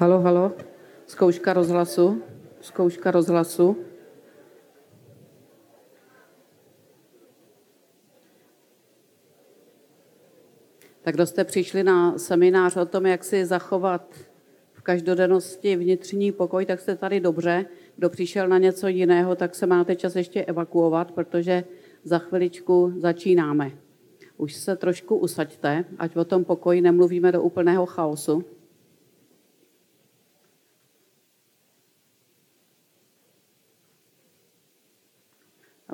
Halo, halo. Zkouška rozhlasu. Zkouška rozhlasu. Tak kdo jste přišli na seminář o tom, jak si zachovat v každodennosti vnitřní pokoj, tak jste tady dobře. Kdo přišel na něco jiného, tak se máte čas ještě evakuovat, protože za chviličku začínáme. Už se trošku usaďte, ať o tom pokoji nemluvíme do úplného chaosu.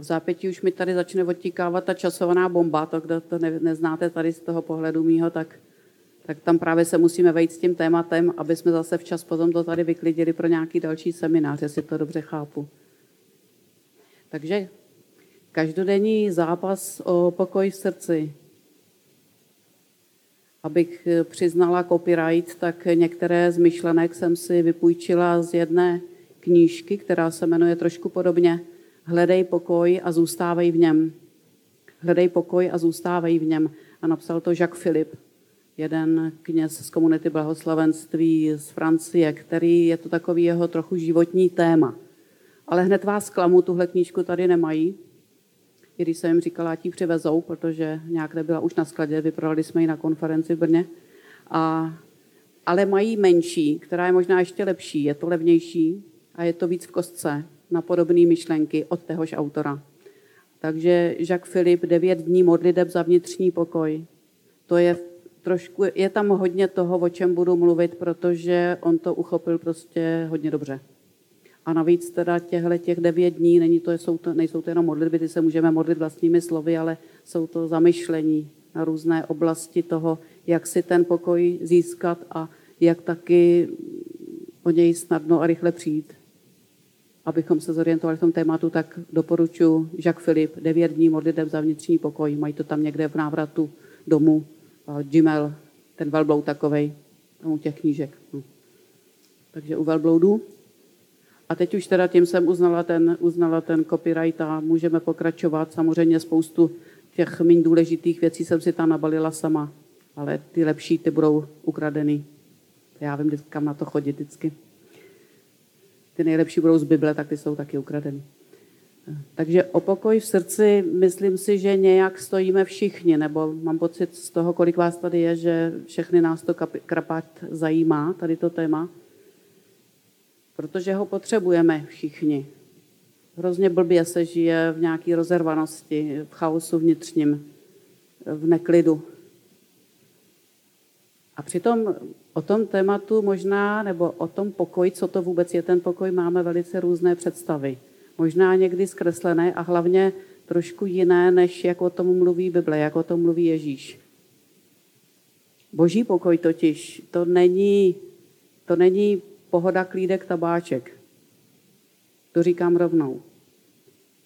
V zápětí už mi tady začne odtíkávat ta časovaná bomba, to, kdo to ne, neznáte tady z toho pohledu mýho, tak, tak tam právě se musíme vejít s tím tématem, aby jsme zase včas potom to tady vyklidili pro nějaký další seminář, jestli to dobře chápu. Takže každodenní zápas o pokoj v srdci. Abych přiznala copyright, tak některé z myšlenek jsem si vypůjčila z jedné knížky, která se jmenuje trošku podobně hledej pokoj a zůstávej v něm. Hledej pokoj a zůstávej v něm. A napsal to Jacques Philippe, jeden kněz z komunity blahoslavenství z Francie, který je to takový jeho trochu životní téma. Ale hned vás klamu, tuhle knížku tady nemají. I když jsem jim říkala, ať ji přivezou, protože nějak nebyla už na skladě, vyprodali jsme ji na konferenci v Brně. A, ale mají menší, která je možná ještě lepší, je to levnější a je to víc v kostce na podobné myšlenky od téhož autora. Takže Jacques Philippe, devět dní modliteb za vnitřní pokoj. To je trošku, je tam hodně toho, o čem budu mluvit, protože on to uchopil prostě hodně dobře. A navíc teda těchto těch devět dní, není to, jsou to, nejsou to jenom modlitby, ty se můžeme modlit vlastními slovy, ale jsou to zamyšlení na různé oblasti toho, jak si ten pokoj získat a jak taky o něj snadno a rychle přijít abychom se zorientovali v tom tématu, tak doporučuji Jacques Philippe, devět dní modliteb za vnitřní pokoj. Mají to tam někde v návratu domů, Gmail, ten velbloud takovej, tam u těch knížek. No. Takže u velbloudu. A teď už teda tím jsem uznala ten, uznala ten copyright a můžeme pokračovat. Samozřejmě spoustu těch méně důležitých věcí jsem si tam nabalila sama, ale ty lepší, ty budou ukradeny. Já vím, kam na to chodit vždycky ty nejlepší budou z Bible, tak ty jsou taky ukradeny. Takže o pokoj v srdci myslím si, že nějak stojíme všichni, nebo mám pocit z toho, kolik vás tady je, že všechny nás to krapat zajímá, tady to téma, protože ho potřebujeme všichni. Hrozně blbě se žije v nějaké rozervanosti, v chaosu vnitřním, v neklidu. A přitom o tom tématu možná, nebo o tom pokoji, co to vůbec je ten pokoj, máme velice různé představy. Možná někdy zkreslené a hlavně trošku jiné, než jak o tom mluví Bible, jak o tom mluví Ježíš. Boží pokoj totiž, to není, to není pohoda, klídek, tabáček. To říkám rovnou.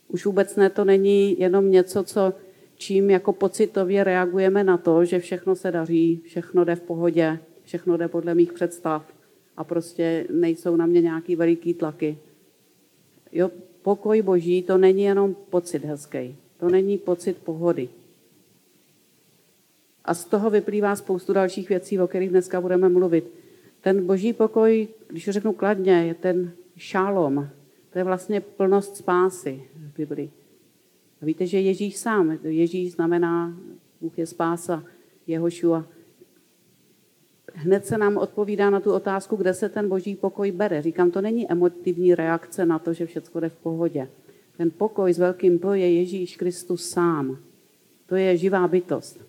Už vůbec ne, to není jenom něco, co čím jako pocitově reagujeme na to, že všechno se daří, všechno jde v pohodě, všechno jde podle mých představ a prostě nejsou na mě nějaký veliký tlaky. Jo, pokoj boží to není jenom pocit hezký, to není pocit pohody. A z toho vyplývá spoustu dalších věcí, o kterých dneska budeme mluvit. Ten boží pokoj, když řeknu kladně, je ten šálom. To je vlastně plnost spásy v Biblii. A víte, že Ježíš sám, Ježíš znamená, Bůh je spása, Jehošua. Hned se nám odpovídá na tu otázku, kde se ten boží pokoj bere. Říkám, to není emotivní reakce na to, že všechno jde v pohodě. Ten pokoj s velkým P je Ježíš Kristus sám. To je živá bytost.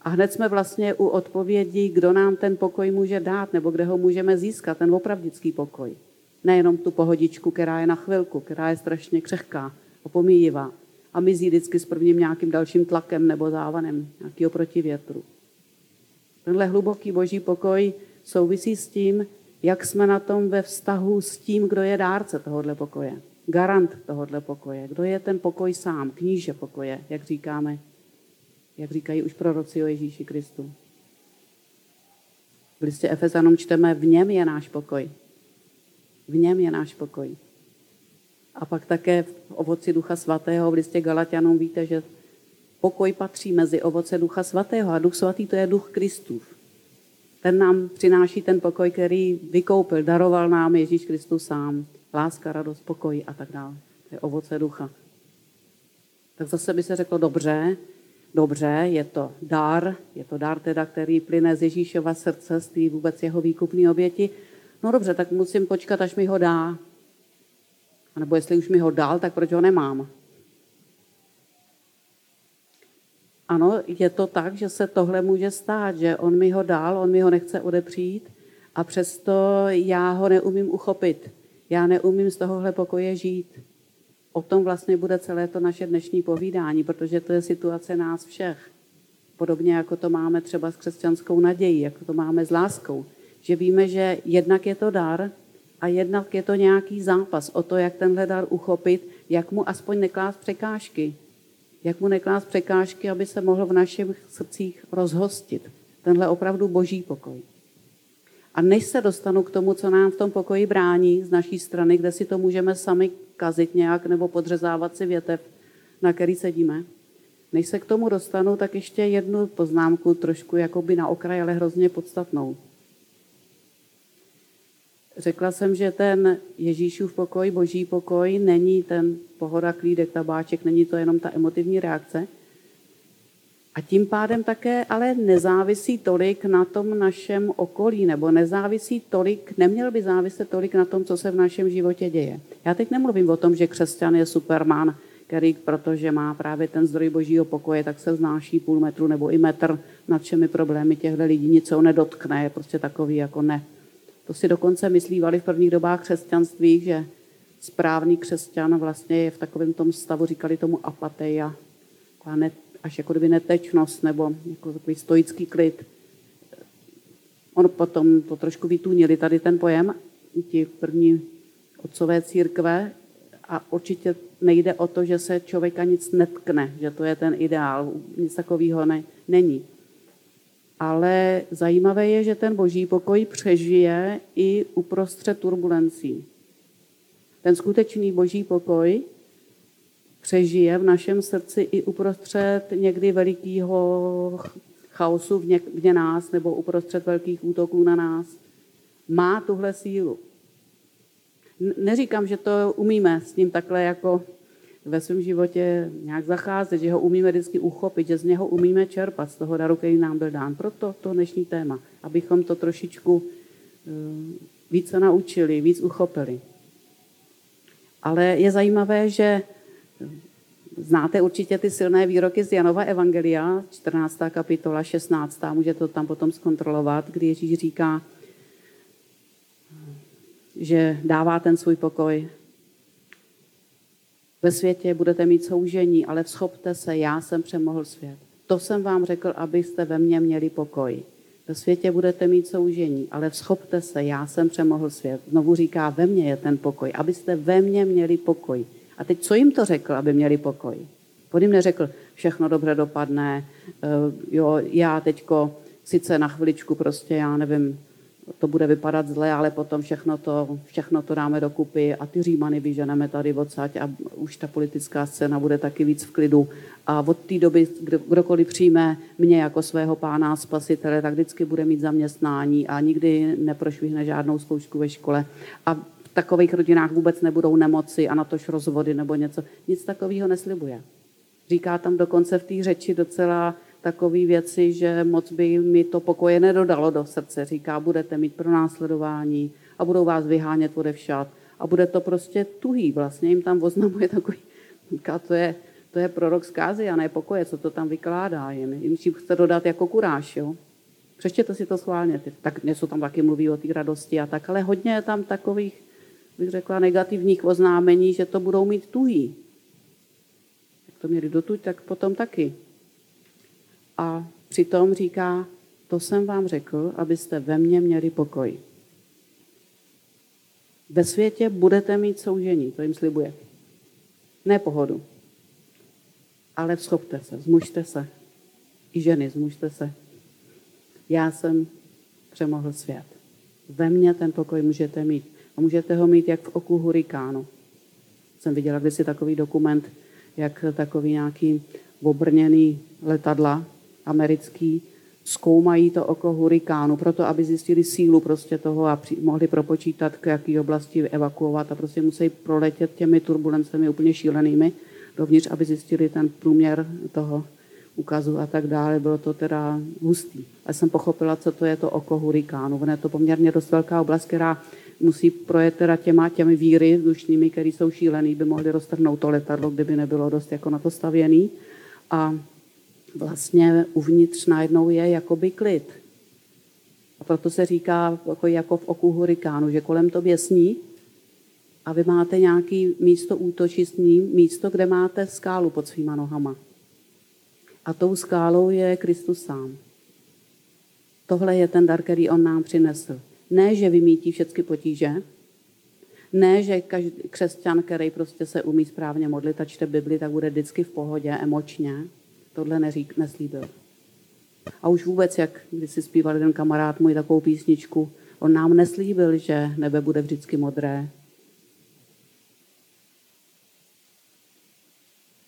A hned jsme vlastně u odpovědi, kdo nám ten pokoj může dát, nebo kde ho můžeme získat, ten opravdický pokoj. Nejenom tu pohodičku, která je na chvilku, která je strašně křehká, opomíjivá a mizí vždycky s prvním nějakým dalším tlakem nebo závanem nějakého protivětru. Tenhle hluboký boží pokoj souvisí s tím, jak jsme na tom ve vztahu s tím, kdo je dárce tohohle pokoje. Garant tohohle pokoje. Kdo je ten pokoj sám, kníže pokoje, jak říkáme, jak říkají už proroci o Ježíši Kristu. V listě Efezanům čteme, v něm je náš pokoj. V něm je náš pokoj. A pak také v ovoci Ducha Svatého v listě Galatianům víte, že pokoj patří mezi ovoce Ducha Svatého a Duch Svatý to je Duch Kristův. Ten nám přináší ten pokoj, který vykoupil, daroval nám Ježíš Kristus sám. Láska, radost, pokoj a tak dále. To je ovoce ducha. Tak zase by se řeklo, dobře, dobře, je to dar, je to dar teda, který plyne z Ježíšova srdce, z té vůbec jeho výkupní oběti. No dobře, tak musím počkat, až mi ho dá. A nebo jestli už mi ho dal, tak proč ho nemám? Ano, je to tak, že se tohle může stát, že on mi ho dal, on mi ho nechce odepřít a přesto já ho neumím uchopit. Já neumím z tohohle pokoje žít. O tom vlastně bude celé to naše dnešní povídání, protože to je situace nás všech. Podobně jako to máme třeba s křesťanskou nadějí, jako to máme s láskou. Že víme, že jednak je to dar a jednak je to nějaký zápas o to, jak tenhle dar uchopit, jak mu aspoň neklás překážky. Jak mu neklás překážky, aby se mohl v našich srdcích rozhostit. Tenhle opravdu boží pokoj. A než se dostanu k tomu, co nám v tom pokoji brání z naší strany, kde si to můžeme sami kazit nějak nebo podřezávat si větev, na který sedíme, než se k tomu dostanu, tak ještě jednu poznámku trošku jakoby na okraj, ale hrozně podstatnou. Řekla jsem, že ten Ježíšův pokoj, boží pokoj, není ten pohoda, klídek, tabáček, není to jenom ta emotivní reakce, a tím pádem také ale nezávisí tolik na tom našem okolí, nebo nezávisí tolik, neměl by záviset tolik na tom, co se v našem životě děje. Já teď nemluvím o tom, že křesťan je superman, který, protože má právě ten zdroj božího pokoje, tak se znáší půl metru nebo i metr nad všemi problémy těchto lidí, nic ho nedotkne, je prostě takový jako ne. To si dokonce myslívali v prvních dobách křesťanství, že správný křesťan vlastně je v takovém tom stavu, říkali tomu apateia, až jako kdyby netečnost nebo jako takový stoický klid. On potom to trošku vytunili tady ten pojem, ti první otcové církve a určitě nejde o to, že se člověka nic netkne, že to je ten ideál, nic takového ne, není. Ale zajímavé je, že ten boží pokoj přežije i uprostřed turbulencí. Ten skutečný boží pokoj přežije v našem srdci i uprostřed někdy velikého chaosu v, něk, v nás nebo uprostřed velkých útoků na nás. Má tuhle sílu. Neříkám, že to umíme s ním takhle jako ve svém životě nějak zacházet, že ho umíme vždycky uchopit, že z něho umíme čerpat, z toho daru, který nám byl dán. Proto to dnešní téma, abychom to trošičku eh, více naučili, víc uchopili. Ale je zajímavé, že Znáte určitě ty silné výroky z Janova Evangelia, 14. kapitola, 16. Můžete to tam potom zkontrolovat, kdy Ježíš říká, že dává ten svůj pokoj. Ve světě budete mít soužení, ale vzchopte se, já jsem přemohl svět. To jsem vám řekl, abyste ve mně měli pokoj. Ve světě budete mít soužení, ale vzchopte se, já jsem přemohl svět. Znovu říká, ve mně je ten pokoj, abyste ve mně měli pokoj. A teď co jim to řekl, aby měli pokoj? On jim neřekl, všechno dobře dopadne, eh, jo, já teďko sice na chviličku prostě, já nevím, to bude vypadat zle, ale potom všechno to, všechno to dáme dokupy a ty římany vyženeme tady odsaď a už ta politická scéna bude taky víc v klidu. A od té doby, kdokoliv přijme mě jako svého pána spasitele, tak vždycky bude mít zaměstnání a nikdy neprošvihne žádnou zkoušku ve škole. A v takových rodinách vůbec nebudou nemoci a natož rozvody nebo něco. Nic takového neslibuje. Říká tam dokonce v té řeči docela takové věci, že moc by mi to pokoje nedodalo do srdce. Říká, budete mít pro následování a budou vás vyhánět odevšat. A bude to prostě tuhý. Vlastně jim tam oznamuje takový, říká, to je, to je prorok zkázy a ne pokoje, co to tam vykládá. Jim, jim chce dodat jako kuráž, jo. Přečtěte si to schválně. Tak něco tam taky mluví o té radosti a tak, ale hodně je tam takových bych řekla, negativních oznámení, že to budou mít tuhý. Jak to měli dotuď, tak potom taky. A přitom říká, to jsem vám řekl, abyste ve mně měli pokoj. Ve světě budete mít soužení, to jim slibuje. Ne pohodu, ale vzchopte se, zmužte se. I ženy, zmužte se. Já jsem přemohl svět. Ve mně ten pokoj můžete mít. A můžete ho mít jak v oku hurikánu. Jsem viděla kdysi takový dokument, jak takový nějaký obrněný letadla americký zkoumají to oko hurikánu, proto aby zjistili sílu prostě toho a při, mohli propočítat, k jaký oblasti evakuovat a prostě musí proletět těmi turbulencemi úplně šílenými dovnitř, aby zjistili ten průměr toho ukazu a tak dále. Bylo to teda hustý. A jsem pochopila, co to je to oko hurikánu. Ono je to poměrně dost velká oblast, která musí projet teda těma těmi víry vzdušnými, které jsou šílený, by mohli roztrhnout to letadlo, kdyby nebylo dost jako na to stavěný. A vlastně uvnitř najednou je jakoby klid. A proto se říká jako, jako v oku hurikánu, že kolem tobě sní a vy máte nějaký místo útočistný, místo, kde máte skálu pod svýma nohama. A tou skálou je Kristus sám. Tohle je ten dar, který on nám přinesl. Ne, že vymítí všechny potíže, ne, že každý křesťan, který prostě se umí správně modlit a čte Bibli, tak bude vždycky v pohodě, emočně. Tohle neřík, neslíbil. A už vůbec, jak když si zpíval jeden kamarád můj takovou písničku, on nám neslíbil, že nebe bude vždycky modré.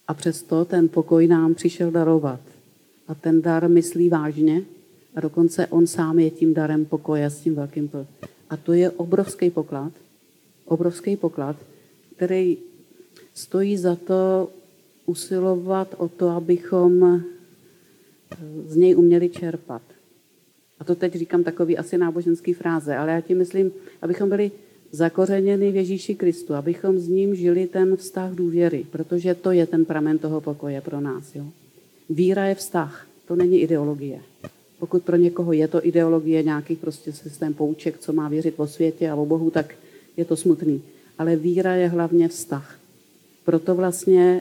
A přesto ten pokoj nám přišel darovat. A ten dar myslí vážně a dokonce on sám je tím darem pokoje s tím velkým P. A to je obrovský poklad, obrovský poklad, který stojí za to usilovat o to, abychom eh, z něj uměli čerpat. A to teď říkám takový asi náboženský fráze, ale já tím myslím, abychom byli zakořeněni v Ježíši Kristu, abychom s ním žili ten vztah důvěry, protože to je ten pramen toho pokoje pro nás. Jo? Víra je vztah, to není ideologie. Pokud pro někoho je to ideologie, nějaký prostě systém pouček, co má věřit o světě a o Bohu, tak je to smutný. Ale víra je hlavně vztah. Proto vlastně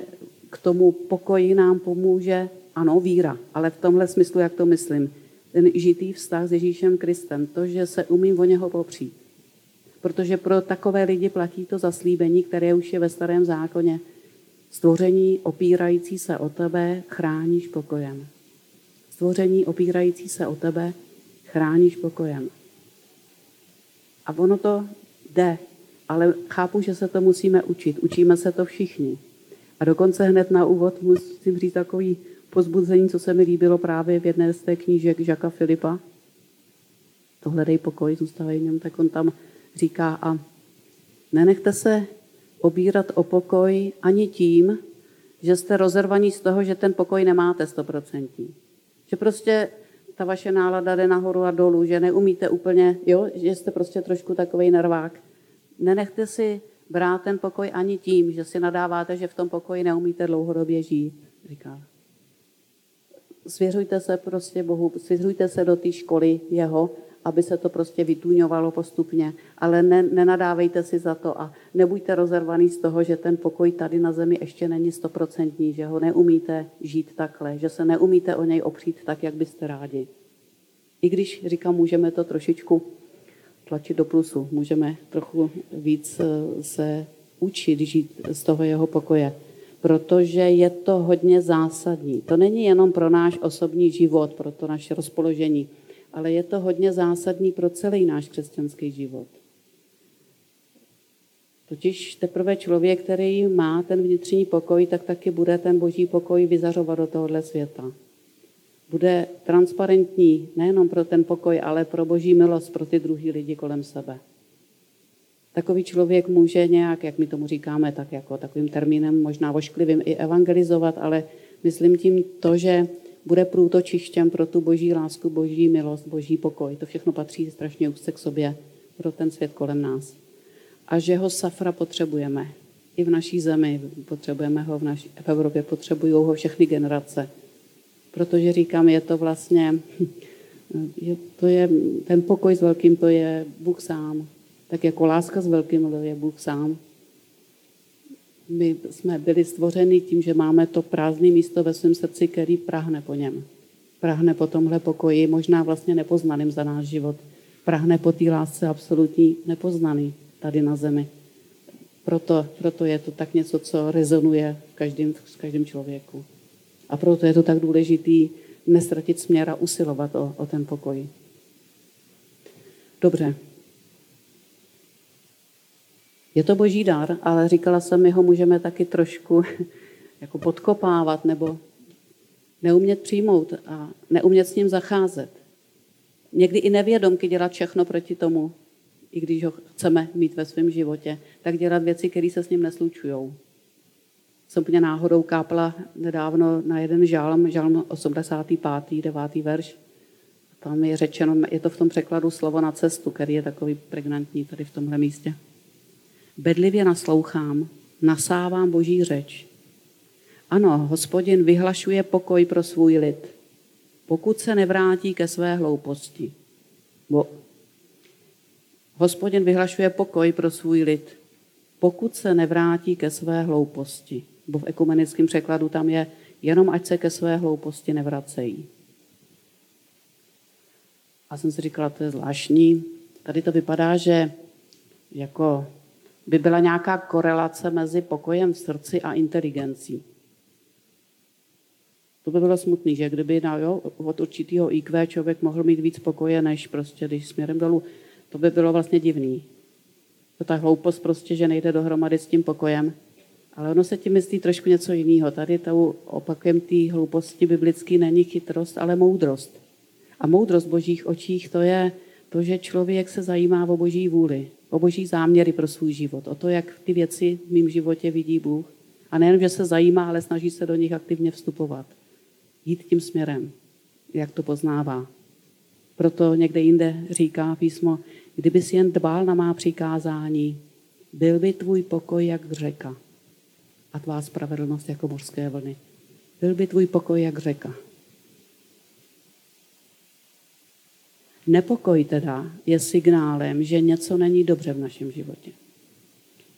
k tomu pokoji nám pomůže, ano, víra, ale v tomhle smyslu, jak to myslím, ten žitý vztah s Ježíšem Kristem, to, že se umím o něho popřít. Protože pro takové lidi platí to zaslíbení, které už je ve starém zákoně. Stvoření opírající se o tebe chráníš pokojem. Stvoření opírající se o tebe chráníš pokojem. A ono to jde, ale chápu, že se to musíme učit. Učíme se to všichni. A dokonce hned na úvod musím říct takový pozbuzení, co se mi líbilo právě v jedné z té knížek Žaka Filipa. To hledej pokoj, zůstávají v něm, tak on tam říká a nenechte se obírat o pokoj ani tím, že jste rozervaní z toho, že ten pokoj nemáte stoprocentní. Že prostě ta vaše nálada jde nahoru a dolů, že neumíte úplně, jo, že jste prostě trošku takový nervák. Nenechte si brát ten pokoj ani tím, že si nadáváte, že v tom pokoji neumíte dlouhodobě žít, říká. Svěřujte se prostě Bohu, svěřujte se do té školy jeho, aby se to prostě vytuňovalo postupně, ale ne, nenadávejte si za to a nebuďte rozervaný z toho, že ten pokoj tady na zemi ještě není stoprocentní, že ho neumíte žít takhle, že se neumíte o něj opřít tak, jak byste rádi. I když, říkám, můžeme to trošičku tlačit do plusu. Můžeme trochu víc eh, se učit žít z toho jeho pokoje, protože je to hodně zásadní. To není jenom pro náš osobní život, pro to naše rozpoložení, ale je to hodně zásadní pro celý náš křesťanský život. Totiž teprve člověk, který má ten vnitřní pokoj, tak taky bude ten boží pokoj vyzařovat do tohohle světa bude transparentní nejenom pro ten pokoj, ale pro boží milost pro ty druhý lidi kolem sebe. Takový člověk může nějak, jak my tomu říkáme, tak jako takovým termínem možná vošklivým i evangelizovat, ale myslím tím to, že bude průtočištěm pro tu boží lásku, boží milost, boží pokoj. To všechno patří strašně úzce k sobě pro ten svět kolem nás. A že ho safra potřebujeme. I v naší zemi potřebujeme ho, v, naší, v Evropě potřebují ho všechny generace protože říkám, je to vlastně, je, to je, ten pokoj s velkým, to je Bůh sám. Tak jako láska s velkým, to je Bůh sám. My jsme byli stvořeni tím, že máme to prázdné místo ve svém srdci, který prahne po něm. Prahne po tomhle pokoji, možná vlastně nepoznaným za náš život. Prahne po té lásce absolutní nepoznaný tady na zemi. Proto, proto je to tak něco, co rezonuje v každém, v každém člověku. A proto je to tak důležitý nestratit směr a usilovat o, o ten pokoj. Dobře. Je to boží dar, ale říkala jsem, my ho můžeme taky trošku jako podkopávat nebo Neumět přijmout a neumět s ním zacházet. Někdy i nevědomky dělat všechno proti tomu, i když ho chceme mít ve svém životě, tak dělat věci, které se s ním neslučují. Jsem úplně náhodou kápla nedávno na jeden žálm, žálm 85. 9. verš. Tam je řečeno, je to v tom překladu slovo na cestu, který je takový pregnantní tady v tomhle místě. Bedlivě naslouchám, nasávám boží řeč. Ano, hospodin vyhlašuje pokoj pro svůj lid, pokud se nevrátí ke své hlouposti. Bo hospodin vyhlašuje pokoj pro svůj lid, pokud se nevrátí ke své hlouposti. Bo v ekumenickém překladu tam je, jenom ať se ke své hlouposti nevracejí. A jsem si říkala, to je zvláštní. Tady to vypadá, že jako by byla nějaká korelace mezi pokojem v srdci a inteligencí. To by bylo smutný, že kdyby na, jo, od určitého IQ člověk mohl mít víc pokoje, než prostě, když směrem dolů, to by bylo vlastně divný. To ta hloupost prostě, že nejde dohromady s tím pokojem. Ale ono se tím myslí trošku něco jiného. Tady tou opakem té hlouposti biblické není chytrost, ale moudrost. A moudrost božích očích to je to, že člověk se zajímá o boží vůli, o boží záměry pro svůj život, o to, jak ty věci v mém životě vidí Bůh. A nejen, že se zajímá, ale snaží se do nich aktivně vstupovat. Jít tím směrem, jak to poznává. Proto někde jinde říká písmo, kdyby si jen dbal na má přikázání, byl by tvůj pokoj jak řeka a tvá spravedlnost jako mořské vlny. Byl by tvůj pokoj jak řeka. Nepokoj teda je signálem, že něco není dobře v našem životě.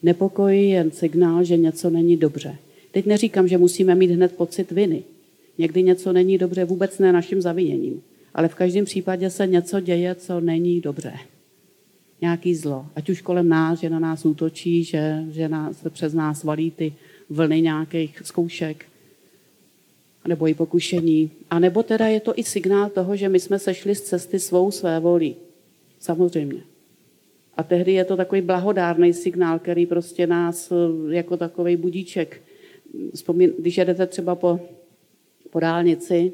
Nepokoj je jen signál, že něco není dobře. Teď neříkám, že musíme mít hned pocit viny. Někdy něco není dobře vůbec ne naším zaviněním. Ale v každém případě se něco děje, co není dobře. Nějaký zlo. Ať už kolem nás, že na nás útočí, že, že nás, přes nás valí ty vlny nějakých zkoušek, nebo i pokušení. A nebo teda je to i signál toho, že my jsme sešli z cesty svou své volí. Samozřejmě. A tehdy je to takový blahodárný signál, který prostě nás eh, jako takový budíček. Vzpomín, když jedete třeba po, po dálnici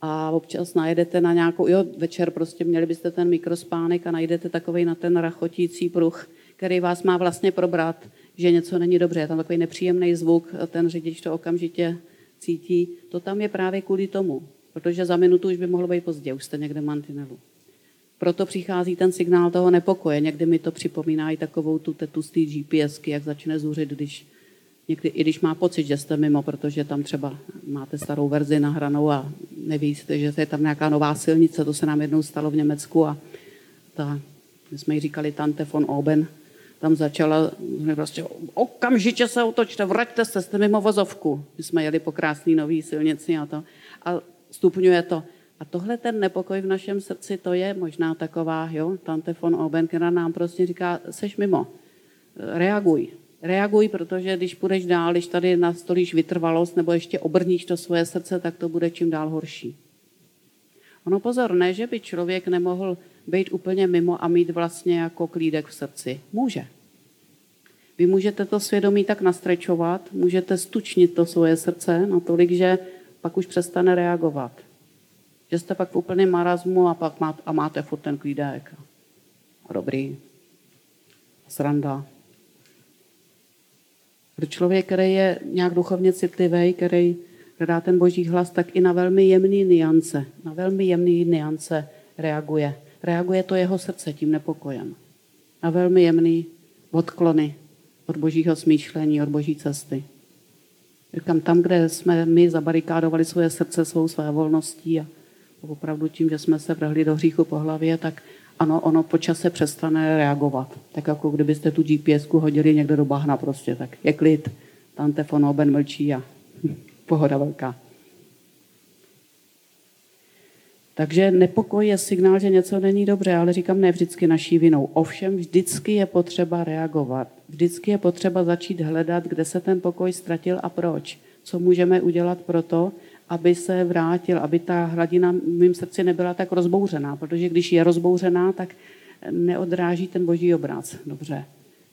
a občas najedete na nějakou, jo, večer prostě měli byste ten mikrospánek a najdete takový na ten rachotící pruh, který vás má vlastně probrat, že něco není dobře. Je tam takový nepříjemný zvuk, ten řidič to okamžitě cítí, to tam je právě kvůli tomu, protože za minutu už by mohlo být pozdě, už jste někde mantinelu. Proto přichází ten signál toho nepokoje. Někdy mi to připomíná i takovou tu tetu z té GPSky, jak začne zuřit, když někdy, i když má pocit, že jste mimo, protože tam třeba máte starou verzi nahranou a nevíte, že je tam nějaká nová silnice, to se nám jednou stalo v Německu a ta, my jsme ji říkali Tante von Oben, tam začala, prostě okamžitě se otočte, vraťte se, jste mimo vozovku. My jsme jeli po krásné nový silnici a to. A stupňuje to. A tohle ten nepokoj v našem srdci, to je možná taková, jo, tante von Oben, která nám prostě říká, seš mimo, reaguj. Reaguj, protože když půjdeš dál, když tady nastolíš vytrvalost nebo ještě obrníš to svoje srdce, tak to bude čím dál horší. Ono pozor, ne, že by člověk nemohl být úplně mimo a mít vlastně jako klídek v srdci. Může. Vy můžete to svědomí tak nastrečovat, můžete stučnit to svoje srdce natolik, že pak už přestane reagovat. Že jste pak v úplném marazmu a pak máte, a máte furt ten klídek. Dobrý. Sranda. Pro člověk, který je nějak duchovně citlivý, který hledá ten boží hlas, tak i na velmi jemný niance, na velmi jemný niance reaguje reaguje to jeho srdce tím nepokojem. A velmi jemný odklony od božího smýšlení, od boží cesty. Říkám, tam, kde jsme my zabarikádovali svoje srdce svou své volností a opravdu tím, že jsme se vrhli do hříchu po hlavě, tak ano, ono po čase přestane reagovat. Tak jako kdybyste tu gps hodili někde do bahna prostě, tak je klid, tam telefon oben mlčí a pohoda velká. Takže nepokoj je signál, že něco není dobře, ale říkám ne vždycky naší vinou. Ovšem vždycky je potřeba reagovat. Vždycky je potřeba začít hledat, kde se ten pokoj ztratil a proč. Co můžeme udělat pro to, aby se vrátil, aby ta hladina v mém srdci nebyla tak rozbouřená, protože když je rozbouřená, tak neodráží ten boží obraz dobře.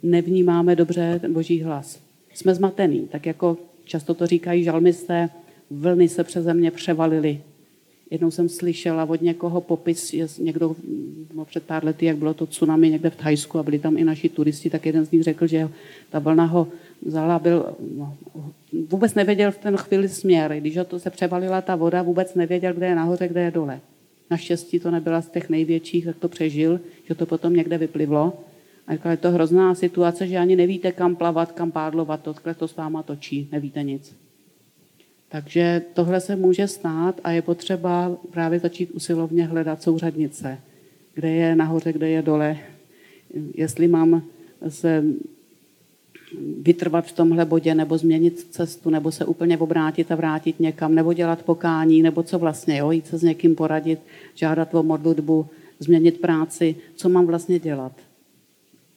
Nevnímáme dobře ten boží hlas. Jsme zmatený, tak jako často to říkají žalmisté, vlny se přeze mě převalily. Jednou jsem slyšela od někoho popis, někdo no, před pár lety, jak bylo to tsunami někde v Thajsku a byli tam i naši turisti, tak jeden z nich řekl, že ta vlna ho vzala, byl, no, vůbec nevěděl v ten chvíli směr. Když to se převalila ta voda, vůbec nevěděl, kde je nahoře, kde je dole. Naštěstí to nebyla z těch největších, tak to přežil, že to potom někde vyplivlo. A říkal, je to hrozná situace, že ani nevíte, kam plavat, kam pádlovat, to, to s váma točí, nevíte nic. Takže tohle se může stát a je potřeba právě začít usilovně hledat souřadnice, kde je nahoře, kde je dole. Jestli mám se vytrvat v tomhle bodě, nebo změnit cestu, nebo se úplně obrátit a vrátit někam, nebo dělat pokání, nebo co vlastně, jo, jít se s někým poradit, žádat o modlitbu, změnit práci, co mám vlastně dělat.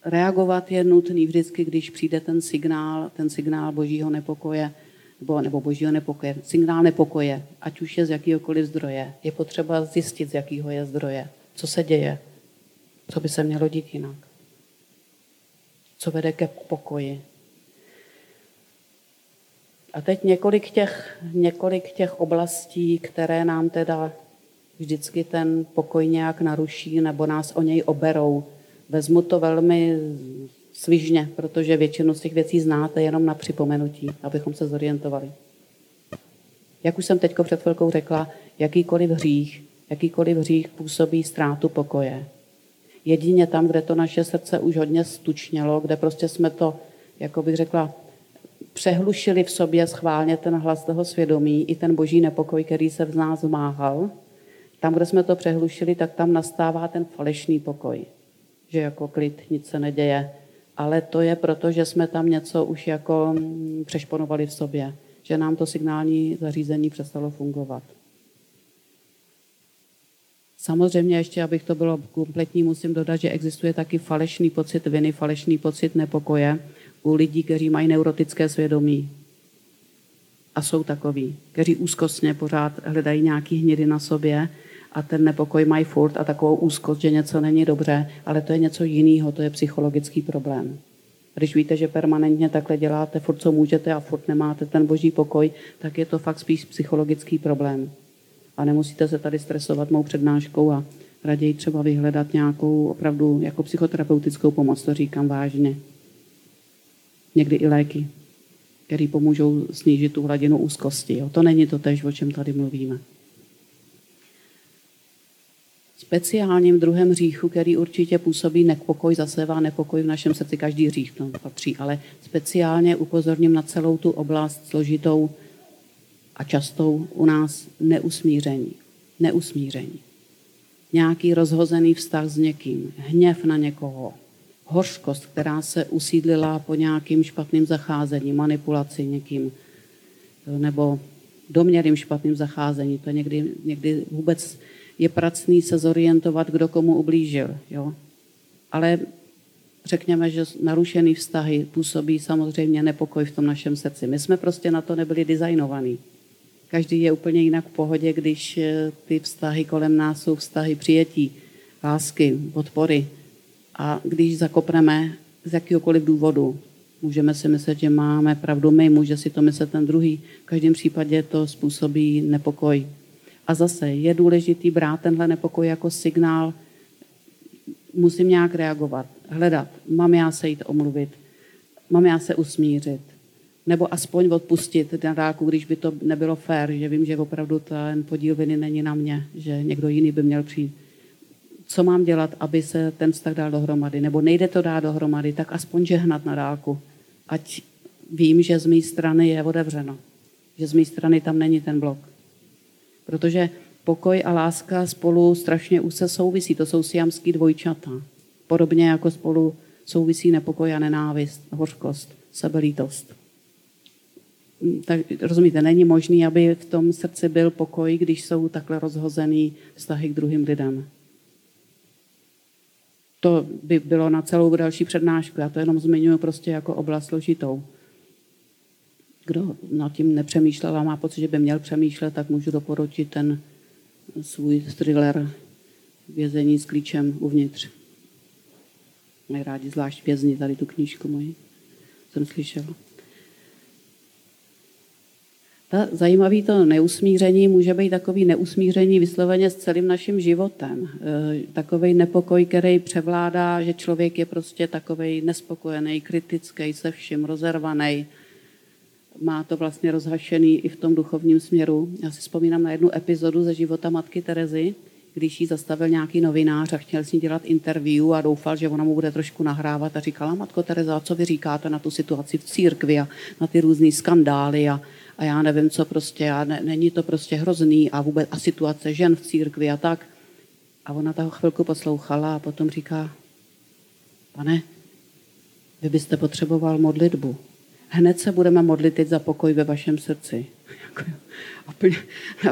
Reagovat je nutný vždycky, když přijde ten signál, ten signál božího nepokoje, nebo, nebo božího nepokoje, signál nepokoje, ať už je z jakýhokoliv zdroje. Je potřeba zjistit, z jakého je zdroje, co se děje, co by se mělo dít jinak co vede ke pokoji. A teď několik těch, několik těch oblastí, které nám teda vždycky ten pokoj nějak naruší nebo nás o něj oberou. Vezmu to velmi svižně, protože většinu z těch věcí znáte jenom na připomenutí, abychom se zorientovali. Jak už jsem teď před chvilkou řekla, jakýkoliv hřích, jakýkoliv hřích působí ztrátu pokoje. Jedině tam, kde to naše srdce už hodně stučnělo, kde prostě jsme to, jako bych řekla, přehlušili v sobě schválně ten hlas toho svědomí i ten boží nepokoj, který se v nás zmáhal. Tam, kde jsme to přehlušili, tak tam nastává ten falešný pokoj. Že jako klid, nic se neděje. Ale to je proto, že jsme tam něco už jako mm, přešponovali v sobě. Že nám to signální zařízení přestalo fungovat. Samozřejmě ještě, abych to bylo kompletní, musím dodat, že existuje taky falešný pocit viny, falešný pocit nepokoje u lidí, kteří mají neurotické svědomí. A jsou takový, kteří úzkostně pořád hledají nějaký hnidy na sobě a ten nepokoj mají furt a takovou úzkost, že něco není dobře, ale to je něco jiného, to je psychologický problém. Když víte, že permanentně takhle děláte, furt co můžete a furt nemáte ten boží pokoj, tak je to fakt spíš psychologický problém a nemusíte se tady stresovat mou přednáškou a raději třeba vyhledat nějakou opravdu jako psychoterapeutickou pomoc, to říkám vážně. Někdy i léky, které pomůžou snížit tu hladinu úzkosti. Jo. To není to tež, o čem tady mluvíme. Speciálním druhem hříchu, který určitě působí nepokoj, zasevá nepokoj v našem srdci, každý hřích to patří, ale speciálně upozorním na celou tu oblast složitou a častou u nás neusmíření. Neusmíření. Nějaký rozhozený vztah s někým, hněv na někoho, hořkost, která se usídlila po nějakým špatným zacházení, manipulaci někým, nebo doměrým špatným zacházení. To někdy, někdy vůbec je pracný se zorientovat, kdo komu ublížil. Jo? Ale řekněme, že narušený vztahy působí samozřejmě nepokoj v tom našem srdci. My jsme prostě na to nebyli designovaní. Každý je úplně jinak v pohodě, když eh, ty vztahy kolem nás jsou vztahy přijetí, lásky, podpory. A když zakopneme z jakýhokoliv důvodu, můžeme si myslet, že máme pravdu my, může si to myslet ten druhý. V každém případě to způsobí nepokoj. A zase je důležitý brát tenhle nepokoj jako signál, musím nějak reagovat, hledat, mám já se jít omluvit, mám já se usmířit, nebo aspoň odpustit na dálku, když by to nebylo fér, že vím, že opravdu ten podíl viny není na mě, že někdo jiný by měl přijít. Co mám dělat, aby se ten vztah dal dohromady? Nebo nejde to dát dohromady, tak aspoň žehnat na dálku. Ať vím, že z mé strany je otevřeno. Že z mé strany tam není ten blok. Protože pokoj a láska spolu strašně úzce souvisí. To jsou siamský dvojčata. Podobně jako spolu souvisí nepokoj a nenávist, hořkost, sebelítost tak rozumíte, není možný, aby v tom srdci byl pokoj, když jsou takhle rozhozený vztahy k druhým lidem. To by bylo na celou další přednášku. Já to jenom zmiňuji prostě jako oblast složitou. Kdo nad tím nepřemýšlel a má pocit, že by měl přemýšlet, tak můžu doporučit ten svůj thriller Vězení s klíčem uvnitř. Mají rádi zvlášť vězni tady tu knížku moji. Jsem slyšela. Ta zajímavý to neusmíření může být takový neusmíření vysloveně s celým naším životem. E, takový nepokoj, který převládá, že člověk je prostě takový nespokojený, kritický, se vším rozervaný. Má to vlastně rozhašený i v tom duchovním směru. Já si vzpomínám na jednu epizodu ze života matky Terezy, když jí zastavil nějaký novinář a chtěl s ní dělat interview a doufal, že ona mu bude trošku nahrávat a říkala, matko Tereza, co vy říkáte na tu situaci v církvi a na ty různé skandály a, a já nevím, co prostě, a ne, není to prostě hrozný a vůbec a situace žen v církvi a tak. A ona toho chvilku poslouchala a potom říká, pane, vy byste potřeboval modlitbu. Hned se budeme modlit teď za pokoj ve vašem srdci. úplně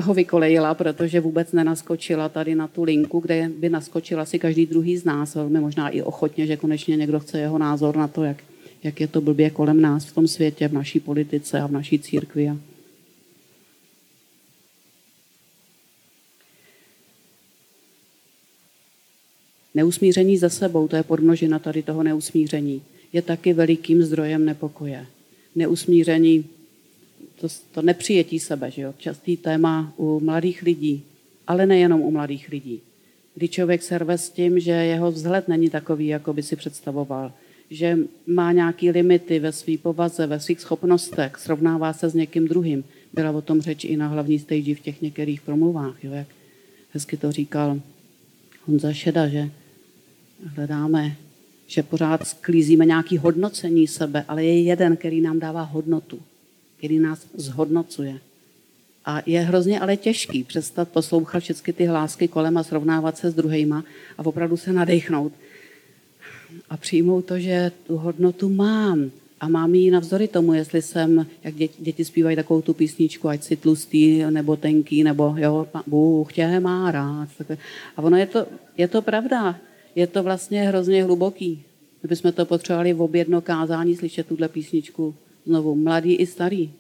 ho vykolejila, protože vůbec nenaskočila tady na tu linku, kde by naskočila si každý druhý z nás, velmi možná i ochotně, že konečně někdo chce jeho názor na to, jak, jak je to blbě kolem nás v tom světě, v naší politice a v naší církvi. Neusmíření za sebou, to je podmnožina tady toho neusmíření, je taky velikým zdrojem nepokoje. Neusmíření to, to nepřijetí sebe, že jo? častý téma u mladých lidí, ale nejenom u mladých lidí. Kdy člověk se rve s tím, že jeho vzhled není takový, jako by si představoval, že má nějaké limity ve své povaze, ve svých schopnostech, srovnává se s někým druhým. Byla o tom řeč i na hlavní stage v těch některých promluvách, jo? jak hezky to říkal Honza Šeda, že hledáme, že pořád sklízíme nějaké hodnocení sebe, ale je jeden, který nám dává hodnotu který nás zhodnocuje. A je hrozně ale těžký přestat poslouchat všechny ty hlásky kolem a srovnávat se s druhýma a opravdu se nadechnout. A přijmout to, že tu hodnotu mám. A mám ji navzdory tomu, jestli jsem, jak děti, děti zpívají takovou tu písničku, ať si tlustý, nebo tenký, nebo jo, Bůh tě má rád. A ono je to, je to pravda. Je to vlastně hrozně hluboký. My bychom to potřebovali v objedno kázání slyšet tuhle písničku znovu mladý i starý.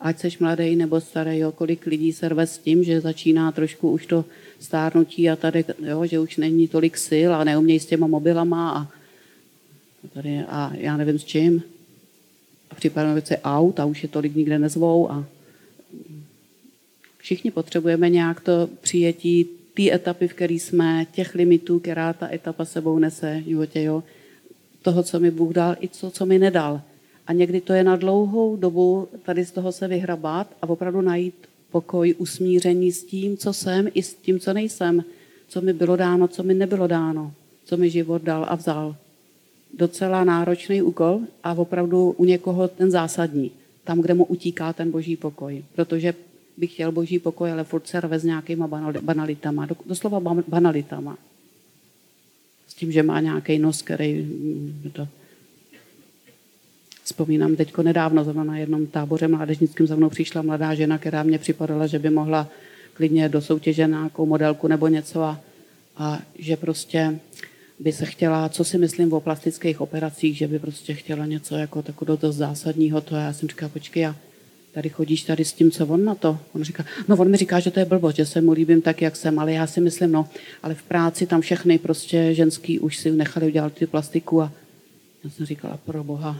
Ať seš mladý nebo starý, jo, kolik lidí se rve s tím, že začíná trošku už to stárnutí a tady, jo, že už není tolik sil a neumějí s těma mobilama a, tady, a já nevím s čím. A připadá se aut a už je tolik nikde nezvou a všichni potřebujeme nějak to přijetí té etapy, v které jsme, těch limitů, která ta etapa sebou nese v životě, jo. toho, co mi Bůh dal, i co, co mi nedal. A někdy to je na dlouhou dobu tady z toho se vyhrabat a opravdu najít pokoj, usmíření s tím, co jsem, i s tím, co nejsem, co mi bylo dáno, co mi nebylo dáno, co mi život dal a vzal. Docela náročný úkol a opravdu u někoho ten zásadní, tam, kde mu utíká ten boží pokoj. Protože bych chtěl boží pokoj, ale furt se rve s nějakýma banalitama, doslova banalitama. S tím, že má nějaký nos, který to Vzpomínám teďko nedávno, zrovna na jednom táboře mládežnickým za mnou přišla mladá žena, která mě připadala, že by mohla klidně do soutěže na nějakou modelku nebo něco a, a že prostě by se chtěla, co si myslím o plastických operacích, že by prostě chtěla něco jako takového dost zásadního. To já jsem říkala, počkej, a tady chodíš tady s tím, co on na to? On říká, no on mi říká, že to je blbost, že se mu líbím tak, jak jsem, ale já si myslím, no, ale v práci tam všechny prostě ženský už si nechali udělat ty plastiku a já jsem říkala, pro boha,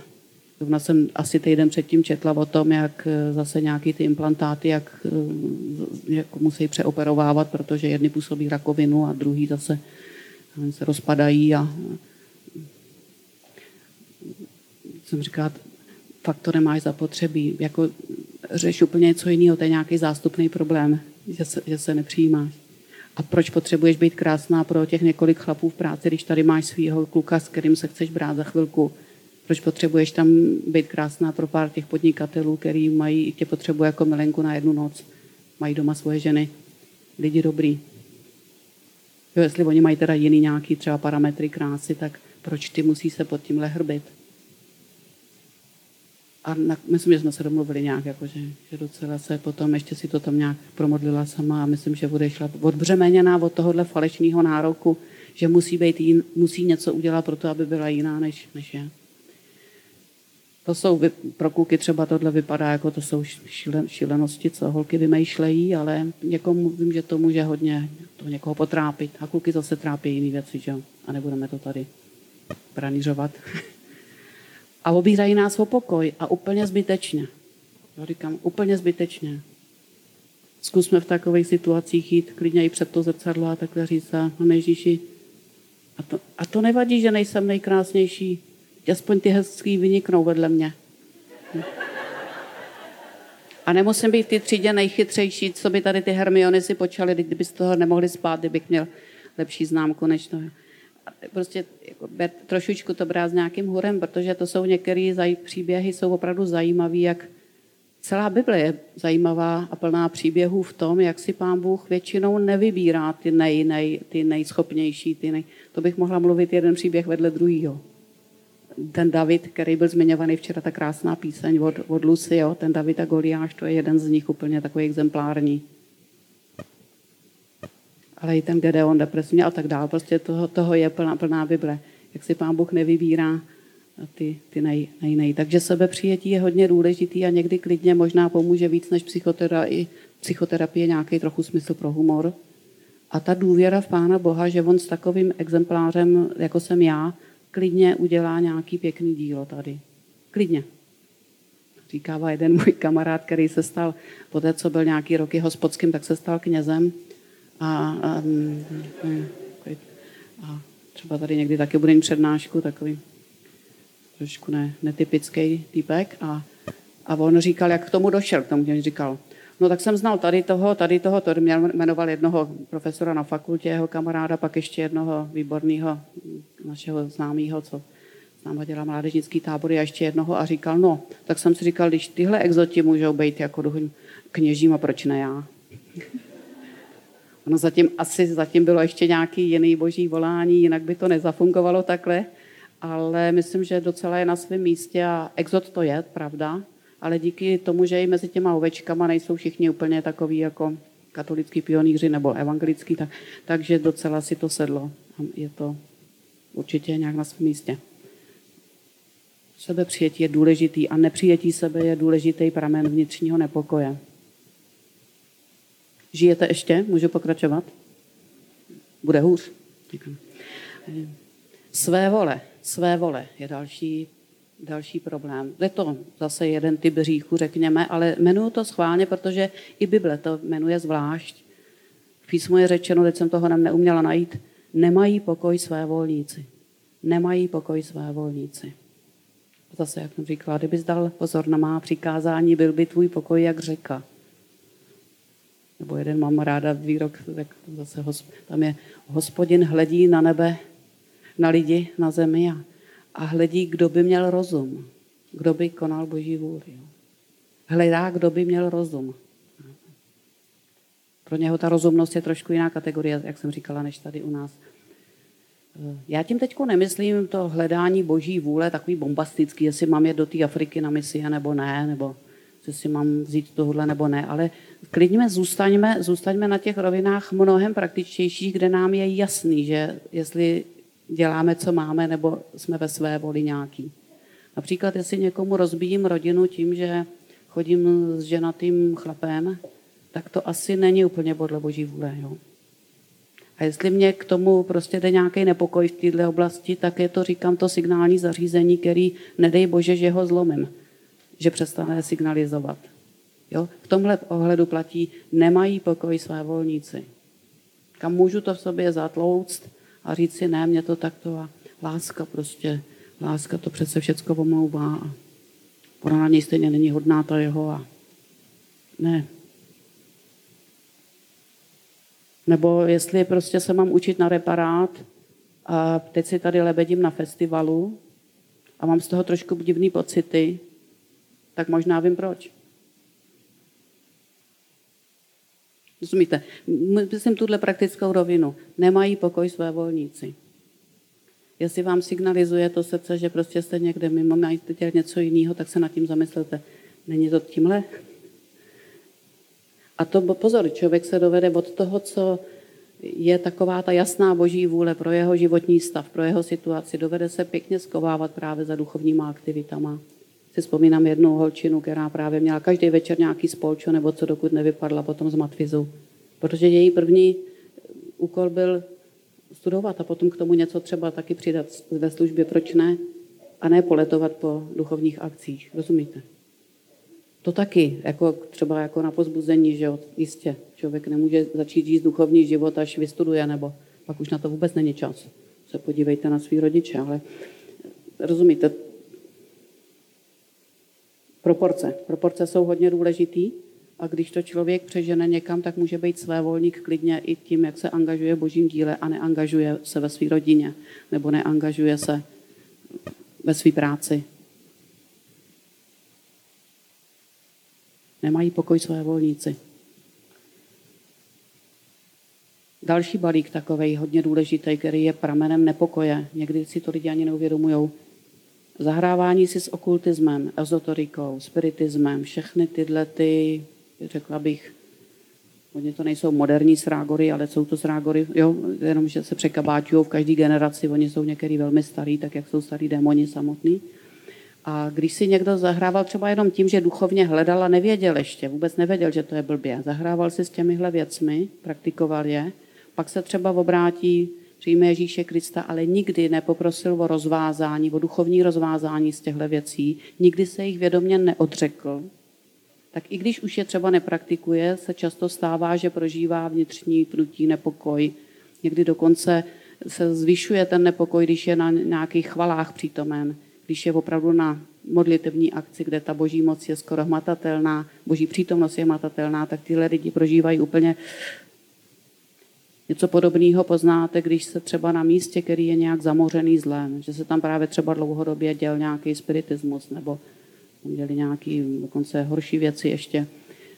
Zrovna jsem asi týden předtím četla o tom, jak eh, zase nějaký ty implantáty, jak, eh, jak musí přeoperovávat, protože jedny působí rakovinu a druhý zase se rozpadají a jsem říkala, fakt to nemáš zapotřebí, jako řeš úplně něco jiného, to je nějaký zástupný problém, že se, že se nepřijímáš. A proč potřebuješ být krásná pro těch několik chlapů v práci, když tady máš svého kluka, s kterým se chceš brát za chvilku? Proč potřebuješ tam být krásná pro pár těch podnikatelů, který mají, tě potřebuje jako milenku na jednu noc, mají doma svoje ženy, lidi dobrý. Jo, jestli oni mají teda jiný nějaký třeba parametry krásy, tak proč ty musí se pod tímhle hrbit? A na, myslím, že jsme se domluvili nějak, jako, že, že docela se potom ještě si to tam nějak promodlila sama a myslím, že bude šla odbřemeněná od tohohle falešného nároku, že musí, být jin, musí něco udělat pro to, aby byla jiná, než, než je. To jsou, pro kluky třeba tohle vypadá jako to jsou šílenosti, co holky vymýšlejí, ale někomu vím, že to může hodně to někoho potrápit. A kluky zase trápí jiné věci, že? A nebudeme to tady pranířovat. A obírají nás o pokoj a úplně zbytečně. Já říkám, úplně zbytečně. Zkusme v takových situacích jít klidně i před to zrcadlo a takhle říct a Ježíši, a to, a to nevadí, že nejsem nejkrásnější, aspoň ty hezký vyniknou vedle mě. A nemusím být ty třídě nejchytřejší, co by tady ty Hermiony si počaly, kdyby z toho nemohli spát, kdybych měl lepší známku než to. Prostě jako, trošičku to brát s nějakým hurem, protože to jsou některé příběhy, jsou opravdu zajímavé, jak celá Bible je zajímavá a plná příběhů v tom, jak si pán Bůh většinou nevybírá ty, nej, nej, ty nejschopnější. Ty nej, to bych mohla mluvit jeden příběh vedle druhého ten David, který byl zmiňovaný včera, ta krásná píseň od, od Lucy, jo? ten David a Goliáš, to je jeden z nich úplně takový exemplární. Ale i ten Gedeon depresivně a tak dále. Prostě toho, toho je plná, plná Bible. Jak si pán Bůh nevybírá ty, ty nej, nej, nej. Takže sebepřijetí je hodně důležitý a někdy klidně možná pomůže víc než psychoterapie, psychoterapie nějaký trochu smysl pro humor. A ta důvěra v Pána Boha, že on s takovým exemplářem, jako jsem já, klidně udělá nějaký pěkný dílo tady. Klidně. Říkává jeden můj kamarád, který se stal, po té, co byl nějaký roky hospodským, tak se stal knězem. A, a, a třeba tady někdy taky bude přednášku, takový trošku ne, netypický typek. A, a on říkal, jak k tomu došel, k tomu, když říkal, No tak jsem znal tady toho, tady toho, to měl, jmenoval jednoho profesora na fakultě, jeho kamaráda, pak ještě jednoho výborného našeho známého, co s náma dělá mládežnický tábory a ještě jednoho a říkal, no, tak jsem si říkal, když tyhle exoti můžou být jako kněžím a proč ne já? Ono zatím asi zatím bylo ještě nějaký jiný boží volání, jinak by to nezafungovalo takhle, ale myslím, že docela je na svém místě a exot to je, pravda, ale díky tomu, že i mezi těma ovečkama nejsou všichni úplně takový jako katolický pionýři nebo evangelický, tak, takže docela si to sedlo. Je to určitě nějak na svém místě. Sebepřijetí je důležitý a nepřijetí sebe je důležitý pramen vnitřního nepokoje. Žijete ještě? Můžu pokračovat? Bude hůř. Své vole. Své vole je další další problém. Je to zase jeden typ hříchu, řekněme, ale jmenuju to schválně, protože i Bible to jmenuje zvlášť. V písmu je řečeno, teď jsem toho neuměla najít, nemají pokoj své volníci. Nemají pokoj své volníci. Zase, jak jsem říkala, kdybys dal pozor na má přikázání, byl by tvůj pokoj jak řeka. Nebo jeden mám ráda výrok, tak zase tam je, hospodin hledí na nebe, na lidi, na zemi a a hledí, kdo by měl rozum, kdo by konal boží vůli. Hledá, kdo by měl rozum. Pro něho ta rozumnost je trošku jiná kategorie, jak jsem říkala, než tady u nás. Já tím teď nemyslím to hledání boží vůle, takový bombastický, jestli mám jít do té Afriky na misie nebo ne, nebo jestli mám vzít tohle nebo ne, ale klidně zůstaňme, zůstaňme na těch rovinách mnohem praktičtějších, kde nám je jasný, že jestli děláme, co máme, nebo jsme ve své voli nějaký. Například, jestli někomu rozbíjím rodinu tím, že chodím s ženatým chlapem, tak to asi není úplně podle boží vůle. Jo? A jestli mě k tomu prostě jde nějaký nepokoj v této oblasti, tak je to, říkám, to signální zařízení, který, nedej bože, že ho zlomím, že přestane signalizovat. Jo? V tomhle ohledu platí, nemají pokoj své volníci. Kam můžu to v sobě zatlouct, a říct si, ne, mě to takto a láska prostě, láska to přece všecko omlouvá a ona na něj stejně není hodná ta jeho a ne. Nebo jestli prostě se mám učit na reparát a teď si tady lebedím na festivalu a mám z toho trošku divný pocity, tak možná vím proč. Rozumíte? Myslím tuhle praktickou rovinu. Nemají pokoj své volníci. Jestli vám signalizuje to srdce, že prostě jste někde mimo, mají dělat něco jiného, tak se nad tím zamyslete. Není to tímhle? A to pozor, člověk se dovede od toho, co je taková ta jasná boží vůle pro jeho životní stav, pro jeho situaci, dovede se pěkně skovávat právě za duchovníma aktivitama si vzpomínám jednu holčinu, která právě měla každý večer nějaký spolčo nebo co, dokud nevypadla potom z matvizu. Protože její první úkol byl studovat a potom k tomu něco třeba taky přidat ve službě, proč ne? A ne poletovat po duchovních akcích. Rozumíte? To taky, jako třeba jako na pozbuzení, že jistě. Člověk nemůže začít žít duchovní život, až vystuduje, nebo pak už na to vůbec není čas. Se podívejte na svý rodiče, ale rozumíte, proporce. Proporce jsou hodně důležitý a když to člověk přežene někam, tak může být své volník klidně i tím, jak se angažuje v božím díle a neangažuje se ve své rodině nebo neangažuje se ve své práci. Nemají pokoj své volníci. Další balík takový hodně důležitý, který je pramenem nepokoje. Někdy si to lidi ani neuvědomují. Zahrávání si s okultismem, ezoterikou, spiritismem, všechny tyhle ty, řekla bych, Oni to nejsou moderní srágory, ale jsou to srágory, jo, jenom, že se překabáčují v každé generaci. Oni jsou některý velmi starý, tak jak jsou starý démoni samotný. A když si někdo zahrával třeba jenom tím, že duchovně hledal a nevěděl ještě, vůbec nevěděl, že to je blbě, zahrával si s těmihle věcmi, praktikoval je, pak se třeba obrátí, přijme Ježíše Krista, ale nikdy nepoprosil o rozvázání, o duchovní rozvázání z těchto věcí, nikdy se jich vědomě neodřekl, tak i když už je třeba nepraktikuje, se často stává, že prožívá vnitřní pnutí, nepokoj. Někdy dokonce se zvyšuje ten nepokoj, když je na nějakých chvalách přítomen, když je opravdu na modlitevní akci, kde ta boží moc je skoro hmatatelná, boží přítomnost je hmatatelná, tak tyhle lidi prožívají úplně Něco podobného poznáte, když se třeba na místě, který je nějak zamořený zlem, že se tam právě třeba dlouhodobě děl nějaký spiritismus nebo děli nějaké dokonce horší věci ještě,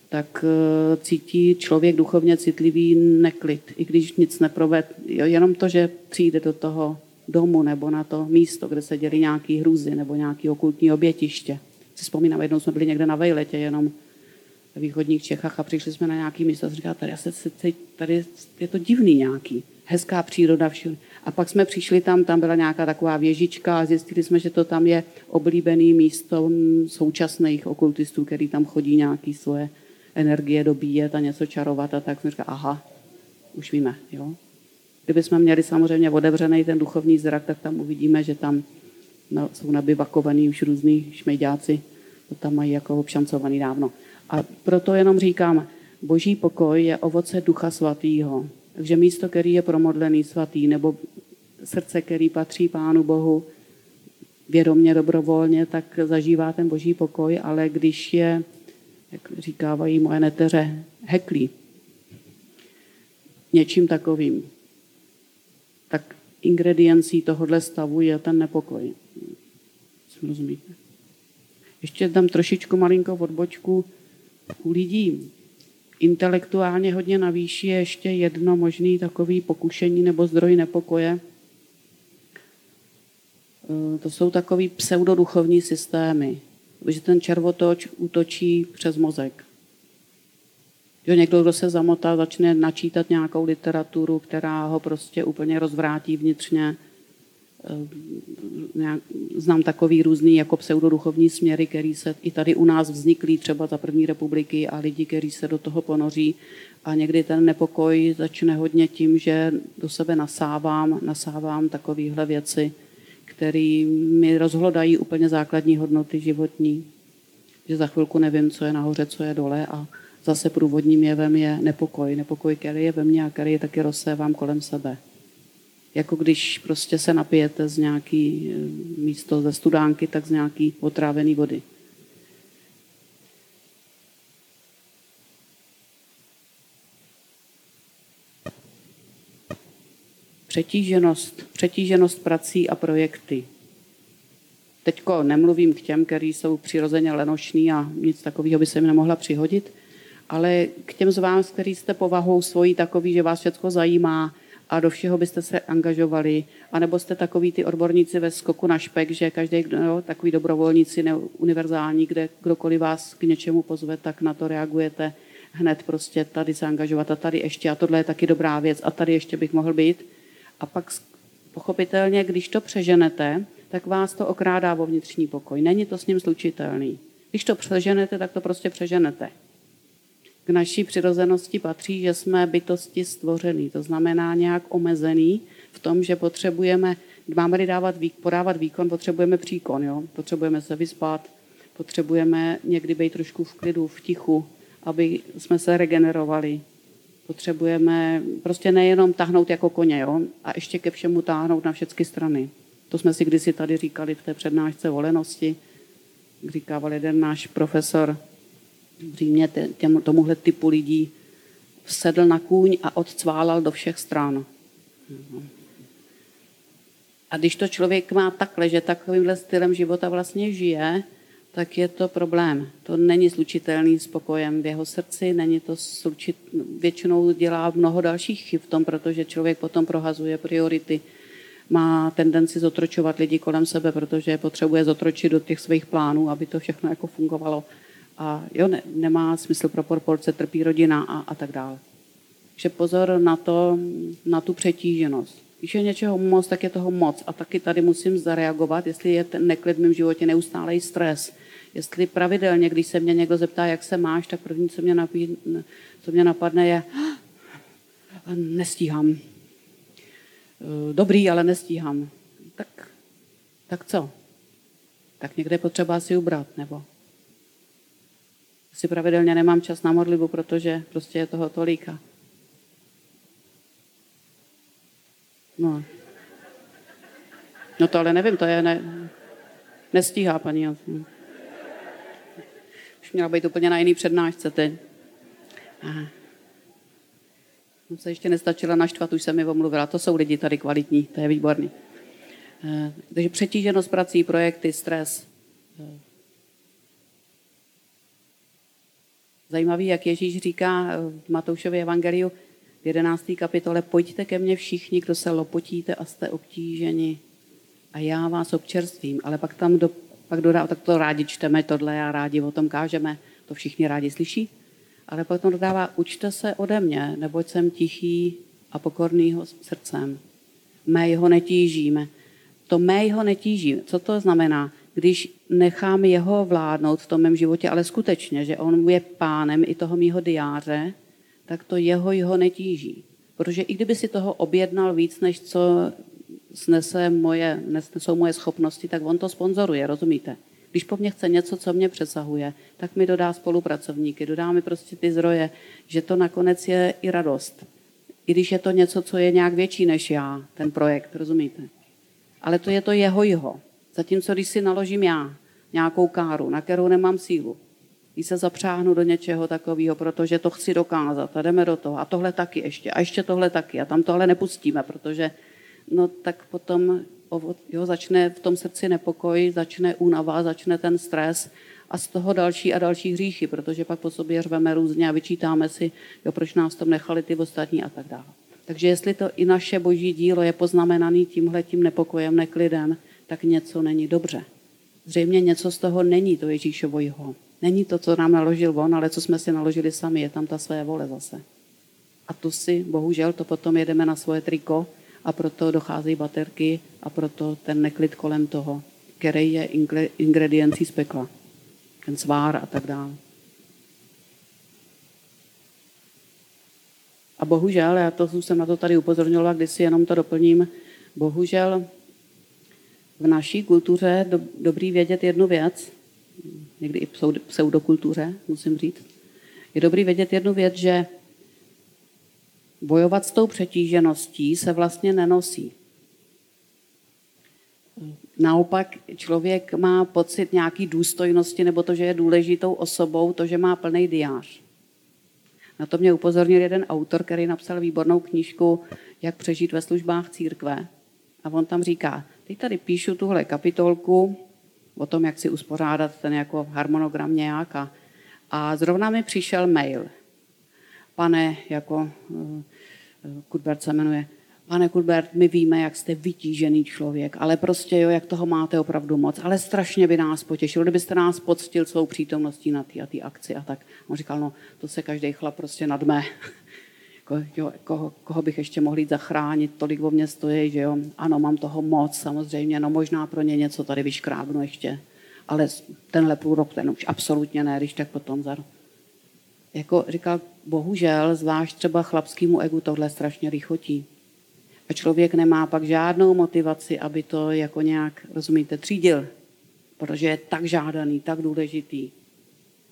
tak eh, cítí člověk duchovně citlivý neklid, i když nic neproved. Jenom to, že přijde do toho domu nebo na to místo, kde se děli nějaký hrůzy nebo nějaký okultní obětiště. Si vzpomínám, jednou jsme byli někde na Vejletě, jenom ve východních Čechách a přišli jsme na nějaký místo a říkali, tady, se, tady je to divný nějaký, hezká příroda všude. A pak jsme přišli tam, tam byla nějaká taková věžička a zjistili jsme, že to tam je oblíbený místo současných okultistů, který tam chodí nějaký svoje energie dobíjet a něco čarovat a tak jsme říkali, aha, už víme, jo. Kdyby jsme měli samozřejmě otevřený ten duchovní zrak, tak tam uvidíme, že tam jsou nabyvakovaný už různý šmejďáci, to tam mají jako obšancovaný dávno. A proto jenom říkám, boží pokoj je ovoce ducha svatýho. Takže místo, který je promodlený svatý, nebo srdce, který patří Pánu Bohu vědomně, dobrovolně, tak zažívá ten boží pokoj, ale když je, jak říkávají moje neteře, heklí něčím takovým, tak ingrediencí tohohle stavu je ten nepokoj. Rozumíte? Ještě tam trošičku malinko odbočku u lidí intelektuálně hodně navýší je ještě jedno možný takový pokušení nebo zdroj nepokoje. E, to jsou takový pseudoduchovní systémy, že ten červotoč útočí přes mozek. Jo, někdo, kdo se zamotá, začne načítat nějakou literaturu, která ho prostě úplně rozvrátí vnitřně, Eh, znám takový různý jako pseudoduchovní směry, který se i tady u nás vzniklí třeba za první republiky a lidi, kteří se do toho ponoří a někdy ten nepokoj začne hodně tím, že do sebe nasávám, nasávám takovéhle věci, které mi rozhlodají úplně základní hodnoty životní. Že za chvilku nevím, co je nahoře, co je dole a zase průvodním jevem je nepokoj. Nepokoj, který je ve mně a který taky rozsévám kolem sebe jako když prostě se napijete z nějaký eh, místo ze studánky, tak z nějaký otrávený vody. Přetíženost, přetíženost prací a projekty. Teďko nemluvím k těm, kteří jsou přirozeně lenošní a nic takového by se jim nemohla přihodit, ale k těm z vás, kteří jste povahou svojí takový, že vás všechno zajímá, a do všeho byste se angažovali, anebo jste takový ty odborníci ve skoku na špek, že každý no, takový dobrovolníci ne, univerzální, kde kdokoliv vás k něčemu pozve, tak na to reagujete hned prostě tady se angažovat a tady ještě a tohle je taky dobrá věc a tady ještě bych mohl být. A pak pochopitelně, když to přeženete, tak vás to okrádá o vnitřní pokoj. Není to s ním slučitelný. Když to přeženete, tak to prostě přeženete k naší přirozenosti patří, že jsme bytosti stvořený, to znamená nějak omezený v tom, že potřebujeme, máme-li dávat, podávat výkon, potřebujeme příkon, jo? potřebujeme se vyspat, Potřebujeme někdy být trošku v klidu, v tichu, aby jsme se regenerovali. Potřebujeme prostě nejenom tahnout jako koně, jo? a ještě ke všemu táhnout na všechny strany. To jsme si kdysi tady říkali v té přednášce volenosti. Říkával jeden náš profesor Římě těm, tomuhle typu lidí, sedl na kůň a odcválal do všech stran. A když to člověk má takhle, že takovýmhle stylem života vlastně žije, tak je to problém. To není slučitelný s pokojem v jeho srdci, není to slučit, většinou dělá mnoho dalších chyb v tom, protože člověk potom prohazuje priority, má tendenci zotročovat lidi kolem sebe, protože potřebuje zotročit do těch svých plánů, aby to všechno jako fungovalo. A jo, ne, nemá smysl pro proporce, trpí rodina a, a tak dále. Takže pozor na to, na tu přetíženost. Když je něčeho moc, tak je toho moc. A taky tady musím zareagovat, jestli je ten neklid v mém životě neustálý stres. Jestli pravidelně, když se mě někdo zeptá, jak se máš, tak první, co mě, napí, co mě napadne, je nestíhám. Dobrý, ale nestíhám. Tak, tak co? Tak někde potřeba si ubrat, nebo si pravidelně nemám čas na modlibu, protože prostě je toho tolika. No. No to ale nevím, to je ne, nestíhá paní. Už měla být úplně na jiný přednášce teď. Aha. Jsem se ještě nestačila naštvat, už jsem mi omluvila. To jsou lidi tady kvalitní, to je výborný. Eh, takže přetíženost prací, projekty, stres. Zajímavý, jak Ježíš říká v Matoušově evangeliu, v 11. kapitole, pojďte ke mně všichni, kdo se lopotíte a jste obtíženi a já vás občerstvím. Ale pak tam do, pak dodá, tak to rádi čteme, tohle a rádi o tom kážeme, to všichni rádi slyší. Ale potom dodává, učte se ode mě, neboť jsem tichý a pokornýho srdcem. Mého netížíme. To mého netíží. Co to znamená? Když nechám jeho vládnout v tom mém životě, ale skutečně, že on je pánem i toho mýho diáře, tak to jeho jeho netíží. Protože i kdyby si toho objednal víc, než co snese moje, nesou moje schopnosti, tak on to sponzoruje, rozumíte? Když po mně chce něco, co mě přesahuje, tak mi dodá spolupracovníky, dodá mi prostě ty zdroje, že to nakonec je i radost. I když je to něco, co je nějak větší než já, ten projekt, rozumíte? Ale to je to jeho jeho. Zatímco když si naložím já nějakou káru, na kterou nemám sílu, když se zapřáhnu do něčeho takového, protože to chci dokázat a jdeme do toho. A tohle taky ještě. A ještě tohle taky. A tam tohle nepustíme, protože no tak potom jo, začne v tom srdci nepokoj, začne únava, začne ten stres a z toho další a další hříchy, protože pak po sobě řveme různě a vyčítáme si, jo, proč nás tom nechali ty ostatní a tak dále. Takže jestli to i naše boží dílo je poznamenaný tímhle tím nepokojem, neklidem, tak něco není dobře. Zřejmě něco z toho není to Ježíšovo jeho. Není to, co nám naložil on, ale co jsme si naložili sami. Je tam ta své vole zase. A tu si, bohužel, to potom jedeme na svoje triko a proto docházejí baterky a proto ten neklid kolem toho, který je ingrediencí z pekla. Ten svár a tak dále. A bohužel, já to jsem na to tady upozorňovala, když si jenom to doplním, bohužel v naší kultuře do, dobrý vědět jednu věc, někdy i pseudokultuře, musím říct, je dobrý vědět jednu věc, že bojovat s tou přetížeností se vlastně nenosí. Naopak člověk má pocit nějaký důstojnosti nebo to, že je důležitou osobou, to, že má plný diář. Na to mě upozornil jeden autor, který napsal výbornou knížku Jak přežít ve službách církve. A on tam říká, teď tady píšu tuhle kapitolku o tom, jak si uspořádat ten jako harmonogram nějak a, a zrovna mi přišel mail. Pane, jako Kudbert se jmenuje, pane Kudbert, my víme, jak jste vytížený člověk, ale prostě jo, jak toho máte opravdu moc, ale strašně by nás potěšilo, kdybyste nás poctil svou přítomností na té a té akci a tak. On říkal, no to se každý chlap prostě nadme. Jo, koho, koho bych ještě mohl jít zachránit, tolik o mě stojí, že jo. Ano, mám toho moc, samozřejmě, no možná pro ně něco tady vyškrábnu ještě, ale tenhle půl rok, ten už absolutně ne, když tak potom za jako říkal, bohužel, zvlášť třeba chlapskému egu tohle strašně lichotí. A člověk nemá pak žádnou motivaci, aby to jako nějak, rozumíte, třídil. protože je tak žádaný, tak důležitý.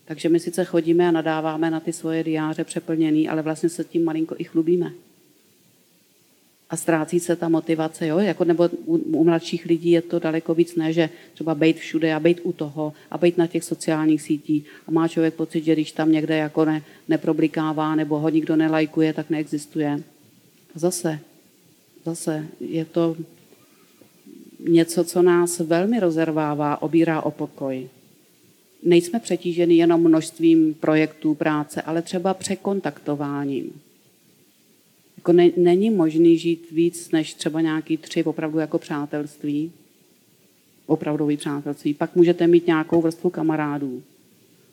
Takže my sice chodíme a nadáváme na ty svoje diáře přeplněný, ale vlastně se tím malinko i chlubíme. A ztrácí se ta motivace, jo? Jako, nebo u, u mladších lidí je to daleko víc, ne, že třeba být všude a být u toho a být na těch sociálních sítích. A má člověk pocit, že když tam někde jako ne, neproblikává nebo ho nikdo nelajkuje, tak neexistuje. A zase, zase je to něco, co nás velmi rozervává, obírá o pokoj nejsme přetíženi jenom množstvím projektů práce, ale třeba překontaktováním. Jako ne, není možný žít víc než třeba nějaký tři opravdu jako přátelství, opravdový přátelství. Pak můžete mít nějakou vrstvu kamarádů.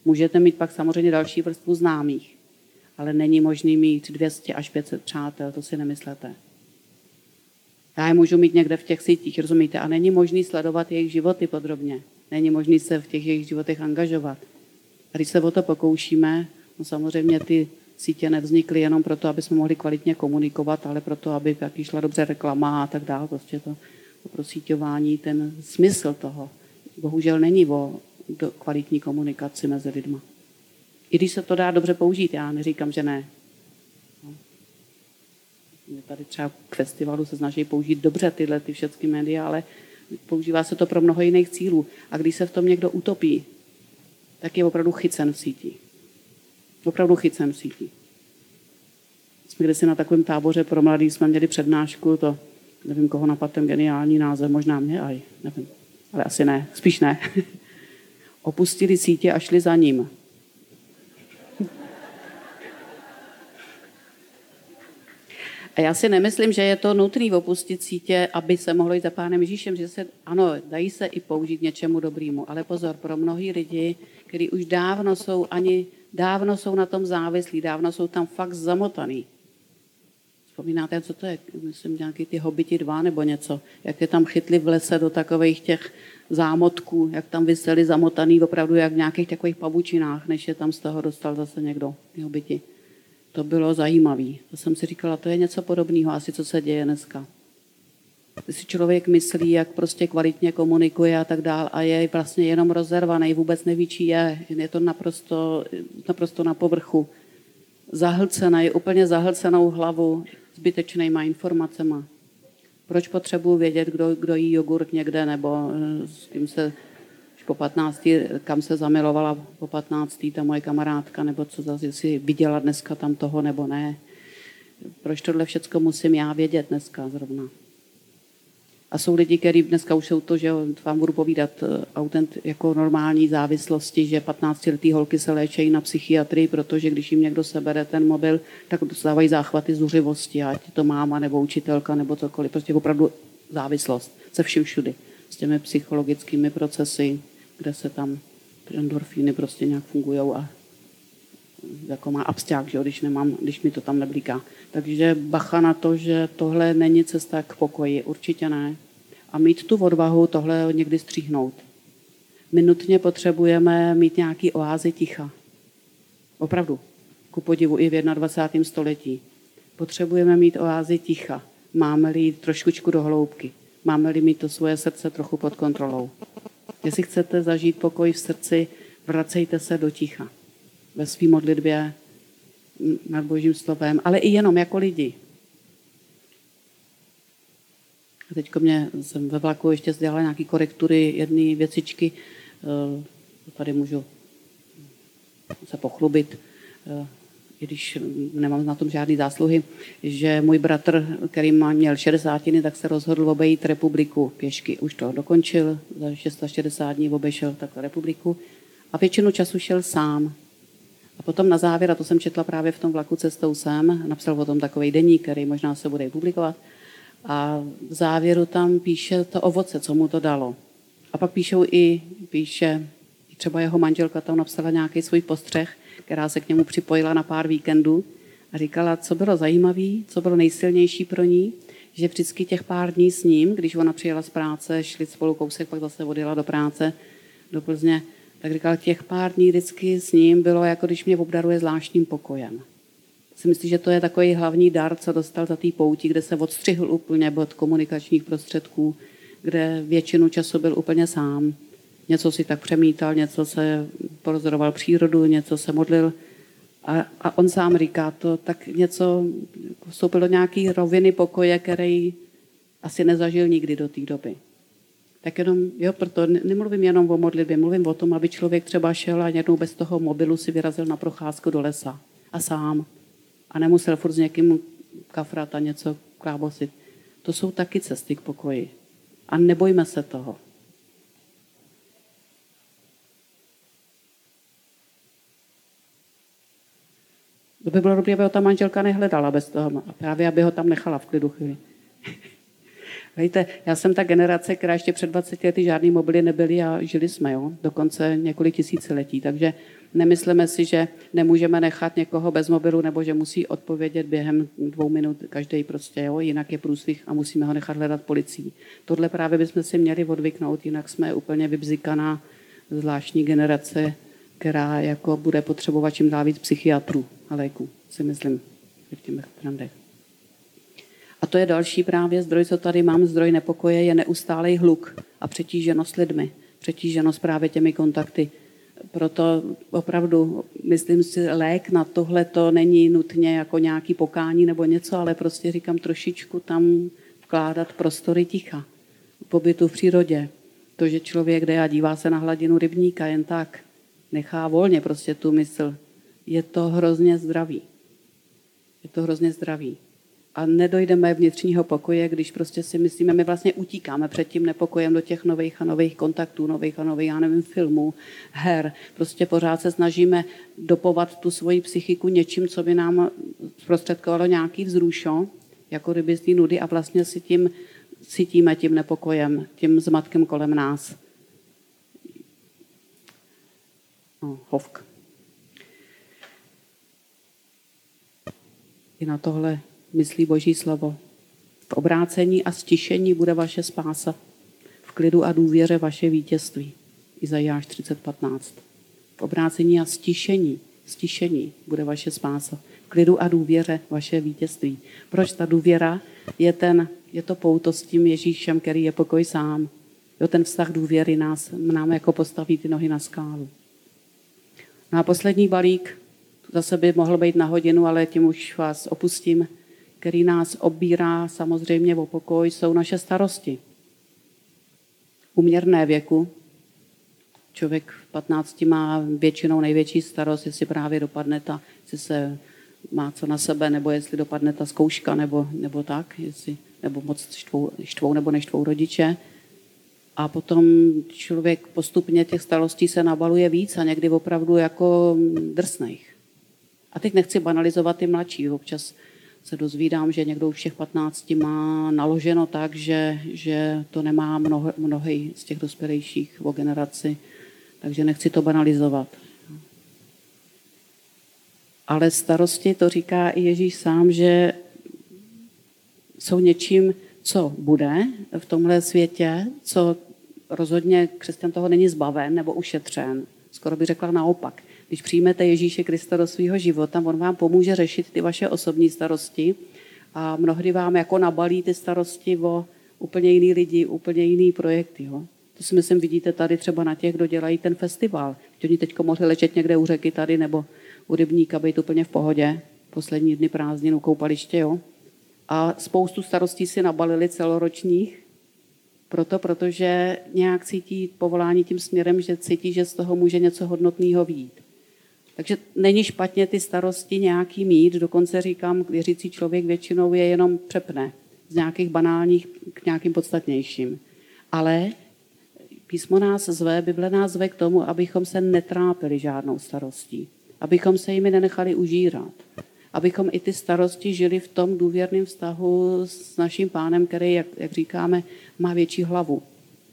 Můžete mít pak samozřejmě další vrstvu známých. Ale není možný mít 200 až 500 přátel, to si nemyslete. Já je můžu mít někde v těch sítích, rozumíte? A není možný sledovat jejich životy podrobně. Není možný se v těch jejich životech angažovat. A když se o to pokoušíme, no samozřejmě ty sítě nevznikly jenom proto, aby jsme mohli kvalitně komunikovat, ale proto, aby taky šla dobře reklama a tak dále. Prostě to, to prosíťování, ten smysl toho, bohužel není o kvalitní komunikaci mezi lidma. I když se to dá dobře použít, já neříkám, že ne. No. Tady třeba k festivalu se snaží použít dobře tyhle ty všechny média, ale používá se to pro mnoho jiných cílů. A když se v tom někdo utopí, tak je opravdu chycen v síti. Opravdu chycen v síti. Jsme kdysi na takovém táboře pro mladý jsme měli přednášku, to nevím, koho napadl ten geniální název, možná mě aj, nevím, ale asi ne, spíš ne. Opustili sítě a šli za ním. A já si nemyslím, že je to nutné opustit sítě, aby se mohlo jít za pánem Ježíšem, že se, ano, dají se i použít něčemu dobrému, ale pozor, pro mnohý lidi, kteří už dávno jsou ani, dávno jsou na tom závislí, dávno jsou tam fakt zamotaný. Vzpomínáte, co to je? Myslím, nějaký ty hobiti dva nebo něco. Jak je tam chytli v lese do takových těch zámotků, jak tam vyseli zamotaný opravdu jak v nějakých takových pavučinách, než je tam z toho dostal zase někdo, ty hobiti to bylo zajímavé. To jsem si říkala, to je něco podobného asi, co se děje dneska. Když si člověk myslí, jak prostě kvalitně komunikuje a tak dál a je vlastně jenom rozervaný, vůbec neví, či je. Je to naprosto, naprosto na povrchu. Zahlcený, úplně zahlcenou hlavu zbytečnýma informacemi. Proč potřebuji vědět, kdo, kdo jí jogurt někde, nebo eh, s kým se po 15, kam se zamilovala po 15. ta moje kamarádka, nebo co zase si viděla dneska tam toho, nebo ne. Proč tohle všechno musím já vědět dneska zrovna? A jsou lidi, kteří dneska už jsou to, že vám budu povídat eh, autent jako normální závislosti, že 15-letý holky se léčejí na psychiatrii, protože když jim někdo sebere ten mobil, tak dostávají záchvaty zuřivosti, ať to máma nebo učitelka nebo cokoliv. Prostě opravdu závislost se vším všudy. S těmi psychologickými procesy, kde se tam ty endorfíny prostě nějak fungují a jako má absťák, že jo, když, nemám, když mi to tam neblíká. Takže bacha na to, že tohle není cesta k pokoji, určitě ne. A mít tu odvahu tohle někdy stříhnout. My nutně potřebujeme mít nějaký oázy ticha. Opravdu. Ku podivu i v 21. století. Potřebujeme mít oázy ticha. Máme-li jít do hloubky. Máme-li mít to svoje srdce trochu pod kontrolou. Jestli chcete zažít pokoj v srdci, vracejte se do ticha. Ve své modlitbě nad Božím slovem, ale i jenom jako lidi. A teď mě jsem ve vlaku ještě dělala nějaké korektury jedné věcičky. Eh, tady můžu se pochlubit eh, i když nemám na tom žádný zásluhy, že můj bratr, který má, měl 60, tak se rozhodl obejít republiku pěšky. Už to dokončil, za 660 dní obešel takhle republiku a většinu času šel sám. A potom na závěr, a to jsem četla právě v tom vlaku cestou sem, napsal o tom takový deník, který možná se bude publikovat, a v závěru tam píše to ovoce, co mu to dalo. A pak píšou i, píše, třeba jeho manželka tam napsala nějaký svůj postřeh, která se k němu připojila na pár víkendů a říkala, co bylo zajímavé, co bylo nejsilnější pro ní, že vždycky těch pár dní s ním, když ona přijela z práce, šli spolu kousek, pak zase odjela do práce do Plzně, tak říkala, těch pár dní vždycky s ním bylo, jako když mě obdaruje zvláštním pokojem. Si myslím, že to je takový hlavní dar, co dostal za té pouti, kde se odstřihl úplně od komunikačních prostředků, kde většinu času byl úplně sám. Něco si tak přemítal, něco se porozoroval přírodu, něco se modlil. A, a on sám říká to, tak něco vstoupil do nějaký roviny pokoje, který asi nezažil nikdy do té doby. Tak jenom, jo, proto nemluvím jenom o modlitbě, mluvím o tom, aby člověk třeba šel a jednou bez toho mobilu si vyrazil na procházku do lesa. A sám. A nemusel furt s někým kafrat a něco klábosit. To jsou taky cesty k pokoji. A nebojme se toho. To by bylo dobré, aby ho ta manželka nehledala bez toho. A právě, aby ho tam nechala v klidu chvíli. Víte, já jsem ta generace, která ještě před 20 lety žádný mobily nebyly a žili jsme, jo, dokonce několik tisíciletí. Takže nemyslíme si, že nemůžeme nechat někoho bez mobilu nebo že musí odpovědět během dvou minut každý prostě, jo, jinak je průsvih a musíme ho nechat hledat policií. Tohle právě bychom si měli odvyknout, jinak jsme úplně vybzikaná zvláštní generace, která jako bude potřebovat čím dál víc psychiatrů a léků, si myslím, v těch trendech. A to je další právě zdroj, co tady mám, zdroj nepokoje, je neustálý hluk a přetíženost lidmi, přetíženost právě těmi kontakty. Proto opravdu, myslím si, lék na tohle to není nutně jako nějaký pokání nebo něco, ale prostě říkám trošičku tam vkládat prostory ticha, pobytu v přírodě. To, že člověk jde a dívá se na hladinu rybníka jen tak, nechá volně prostě tu mysl, je to hrozně zdravý. Je to hrozně zdravý a nedojdeme vnitřního pokoje, když prostě si myslíme, my vlastně utíkáme před tím nepokojem do těch nových a nových kontaktů, nových a nových, já nevím, filmů, her. Prostě pořád se snažíme dopovat tu svoji psychiku něčím, co by nám zprostředkovalo nějaký vzrušo, jako kdyby z nudy a vlastně si tím cítíme tím nepokojem, tím zmatkem kolem nás. No, hovk. I na tohle myslí Boží slovo. V obrácení a stišení bude vaše spása. V klidu a důvěře vaše vítězství. Izajáš 30.15. V obrácení a stišení, stišení bude vaše spása. V klidu a důvěře vaše vítězství. Proč ta důvěra je, ten, je to pouto s tím Ježíšem, který je pokoj sám. Jo, ten vztah důvěry nás, nám jako postaví ty nohy na skálu. No a poslední balík, zase by mohl být na hodinu, ale tím už vás opustím který nás obírá samozřejmě o pokoj, jsou naše starosti. Uměrné věku. Člověk v 15 má většinou největší starost, jestli právě dopadne ta, jestli se má co na sebe, nebo jestli dopadne ta zkouška, nebo, nebo tak, jestli, nebo moc štvou, štvou nebo neštvou rodiče. A potom člověk postupně těch starostí se nabaluje víc a někdy opravdu jako drsných. A teď nechci banalizovat ty mladší. Občas se dozvídám, že někdo už všech 15 má naloženo tak, že, že to nemá mnoho, mnohý z těch dospělejších o generaci, takže nechci to banalizovat. Ale starosti, to říká i Ježíš sám, že jsou něčím, co bude v tomhle světě, co rozhodně křesťan toho není zbaven nebo ušetřen. Skoro by řekla naopak. Když přijmete Ježíše Krista do svého života, on vám pomůže řešit ty vaše osobní starosti a mnohdy vám jako nabalí ty starosti o úplně jiný lidi, úplně jiný projekty. Jo. To si myslím, vidíte tady třeba na těch, kdo dělají ten festival. Oni teď mohli ležet někde u řeky tady nebo u rybníka, být úplně v pohodě. Poslední dny prázdnin u koupaliště, jo. A spoustu starostí si nabalili celoročních, proto, protože nějak cítí povolání tím směrem, že cítí, že z toho může něco hodnotného výjít. Takže není špatně ty starosti nějaký mít, dokonce říkám, věřící člověk většinou je jenom přepne z nějakých banálních k nějakým podstatnějším. Ale písmo nás zve, Bible nás zve k tomu, abychom se netrápili žádnou starostí, abychom se jimi nenechali užírat, abychom i ty starosti žili v tom důvěrném vztahu s naším pánem, který, jak, jak říkáme, má větší hlavu,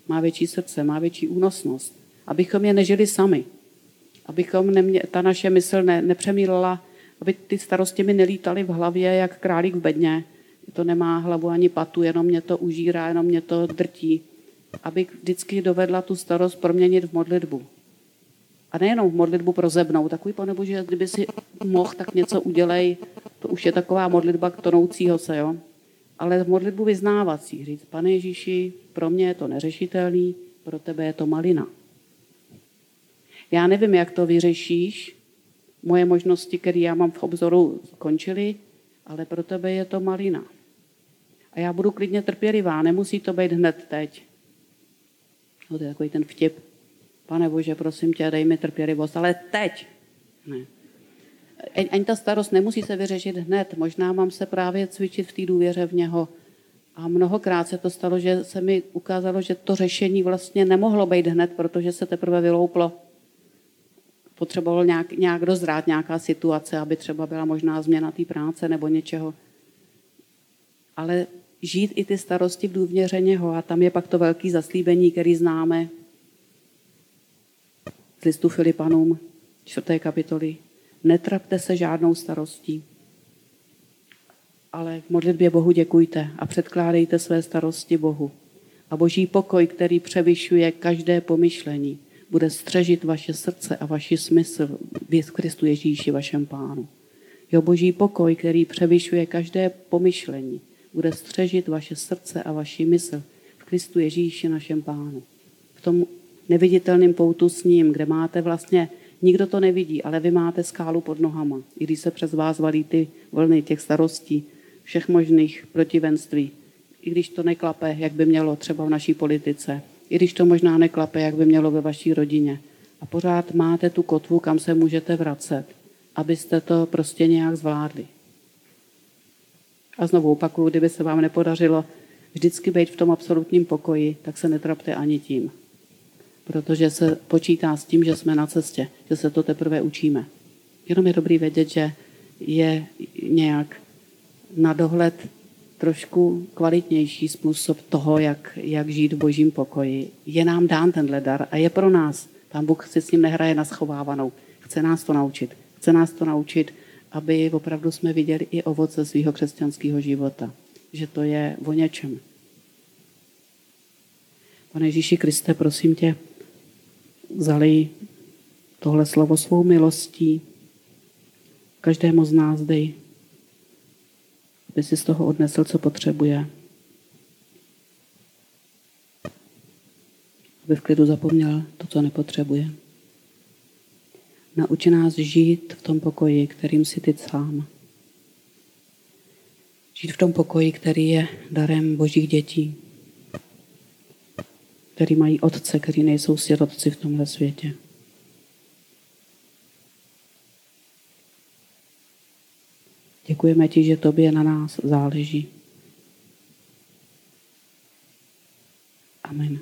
má větší srdce, má větší únosnost. Abychom je nežili sami, abychom nemě, ta naše mysl ne, nepřemýlela, aby ty starosti mi nelítaly v hlavě jak králík v bedně. To nemá hlavu ani patu, jenom mě to užírá, jenom mě to drtí. Aby vždycky dovedla tu starost proměnit v modlitbu. A nejenom v modlitbu pro zebnou. Takový, pane Bože, kdyby si mohl, tak něco udělej. To už je taková modlitba k tonoucího se, jo. Ale modlitbu vyznávací. Říct, pane Ježíši, pro mě je to neřešitelný, pro tebe je to malina. Já nevím, jak to vyřešíš. Moje možnosti, které já mám v obzoru, končily, ale pro tebe je to malina. A já budu klidně trpělivá, nemusí to být hned teď. No, to je takový ten vtip. Pane Bože, prosím tě, dej mi trpělivost, ale teď. Ne. Ani ta starost nemusí se vyřešit hned. Možná mám se právě cvičit v té důvěře v něho. A mnohokrát se to stalo, že se mi ukázalo, že to řešení vlastně nemohlo být hned, protože se teprve vylouplo. Potřeboval nějak, nějak dozrát nějaká situace, aby třeba byla možná změna té práce nebo něčeho. Ale žít i ty starosti v důvěře něho a tam je pak to velké zaslíbení, který známe z listu Filipanům, čtvrté kapitoly. Netrapte se žádnou starostí, ale v modlitbě Bohu děkujte a předkládejte své starosti Bohu. A boží pokoj, který převyšuje každé pomyšlení, bude střežit vaše srdce a vaši smysl v Kristu Ježíši, vašem pánu. Jo boží pokoj, který převyšuje každé pomyšlení, bude střežit vaše srdce a vaši mysl v Kristu Ježíši, našem pánu. V tom neviditelném poutu s ním, kde máte vlastně, nikdo to nevidí, ale vy máte skálu pod nohama. I když se přes vás valí ty vlny těch starostí, všech možných protivenství, i když to neklape, jak by mělo třeba v naší politice, i když to možná neklape, jak by mělo ve vaší rodině. A pořád máte tu kotvu, kam se můžete vracet, abyste to prostě nějak zvládli. A znovu opakuju, kdyby se vám nepodařilo vždycky být v tom absolutním pokoji, tak se netrapte ani tím. Protože se počítá s tím, že jsme na cestě, že se to teprve učíme. Jenom je dobrý vědět, že je nějak na dohled trošku kvalitnější způsob toho, jak, jak žít v božím pokoji. Je nám dán tenhle dar a je pro nás. Pán Bůh si s ním nehraje na schovávanou. Chce nás to naučit. Chce nás to naučit, aby opravdu jsme viděli i ovoce svého křesťanského života. Že to je o něčem. Pane Ježíši Kriste, prosím tě, zalej tohle slovo svou milostí. Každému z nás dej aby si z toho odnesl, co potřebuje. Aby v klidu zapomněl to, co nepotřebuje. Nauči nás žít v tom pokoji, kterým si ty sám. Žít v tom pokoji, který je darem božích dětí, který mají otce, který nejsou sirotci v tomhle světě. Děkujeme ti, že tobě na nás záleží. Amen.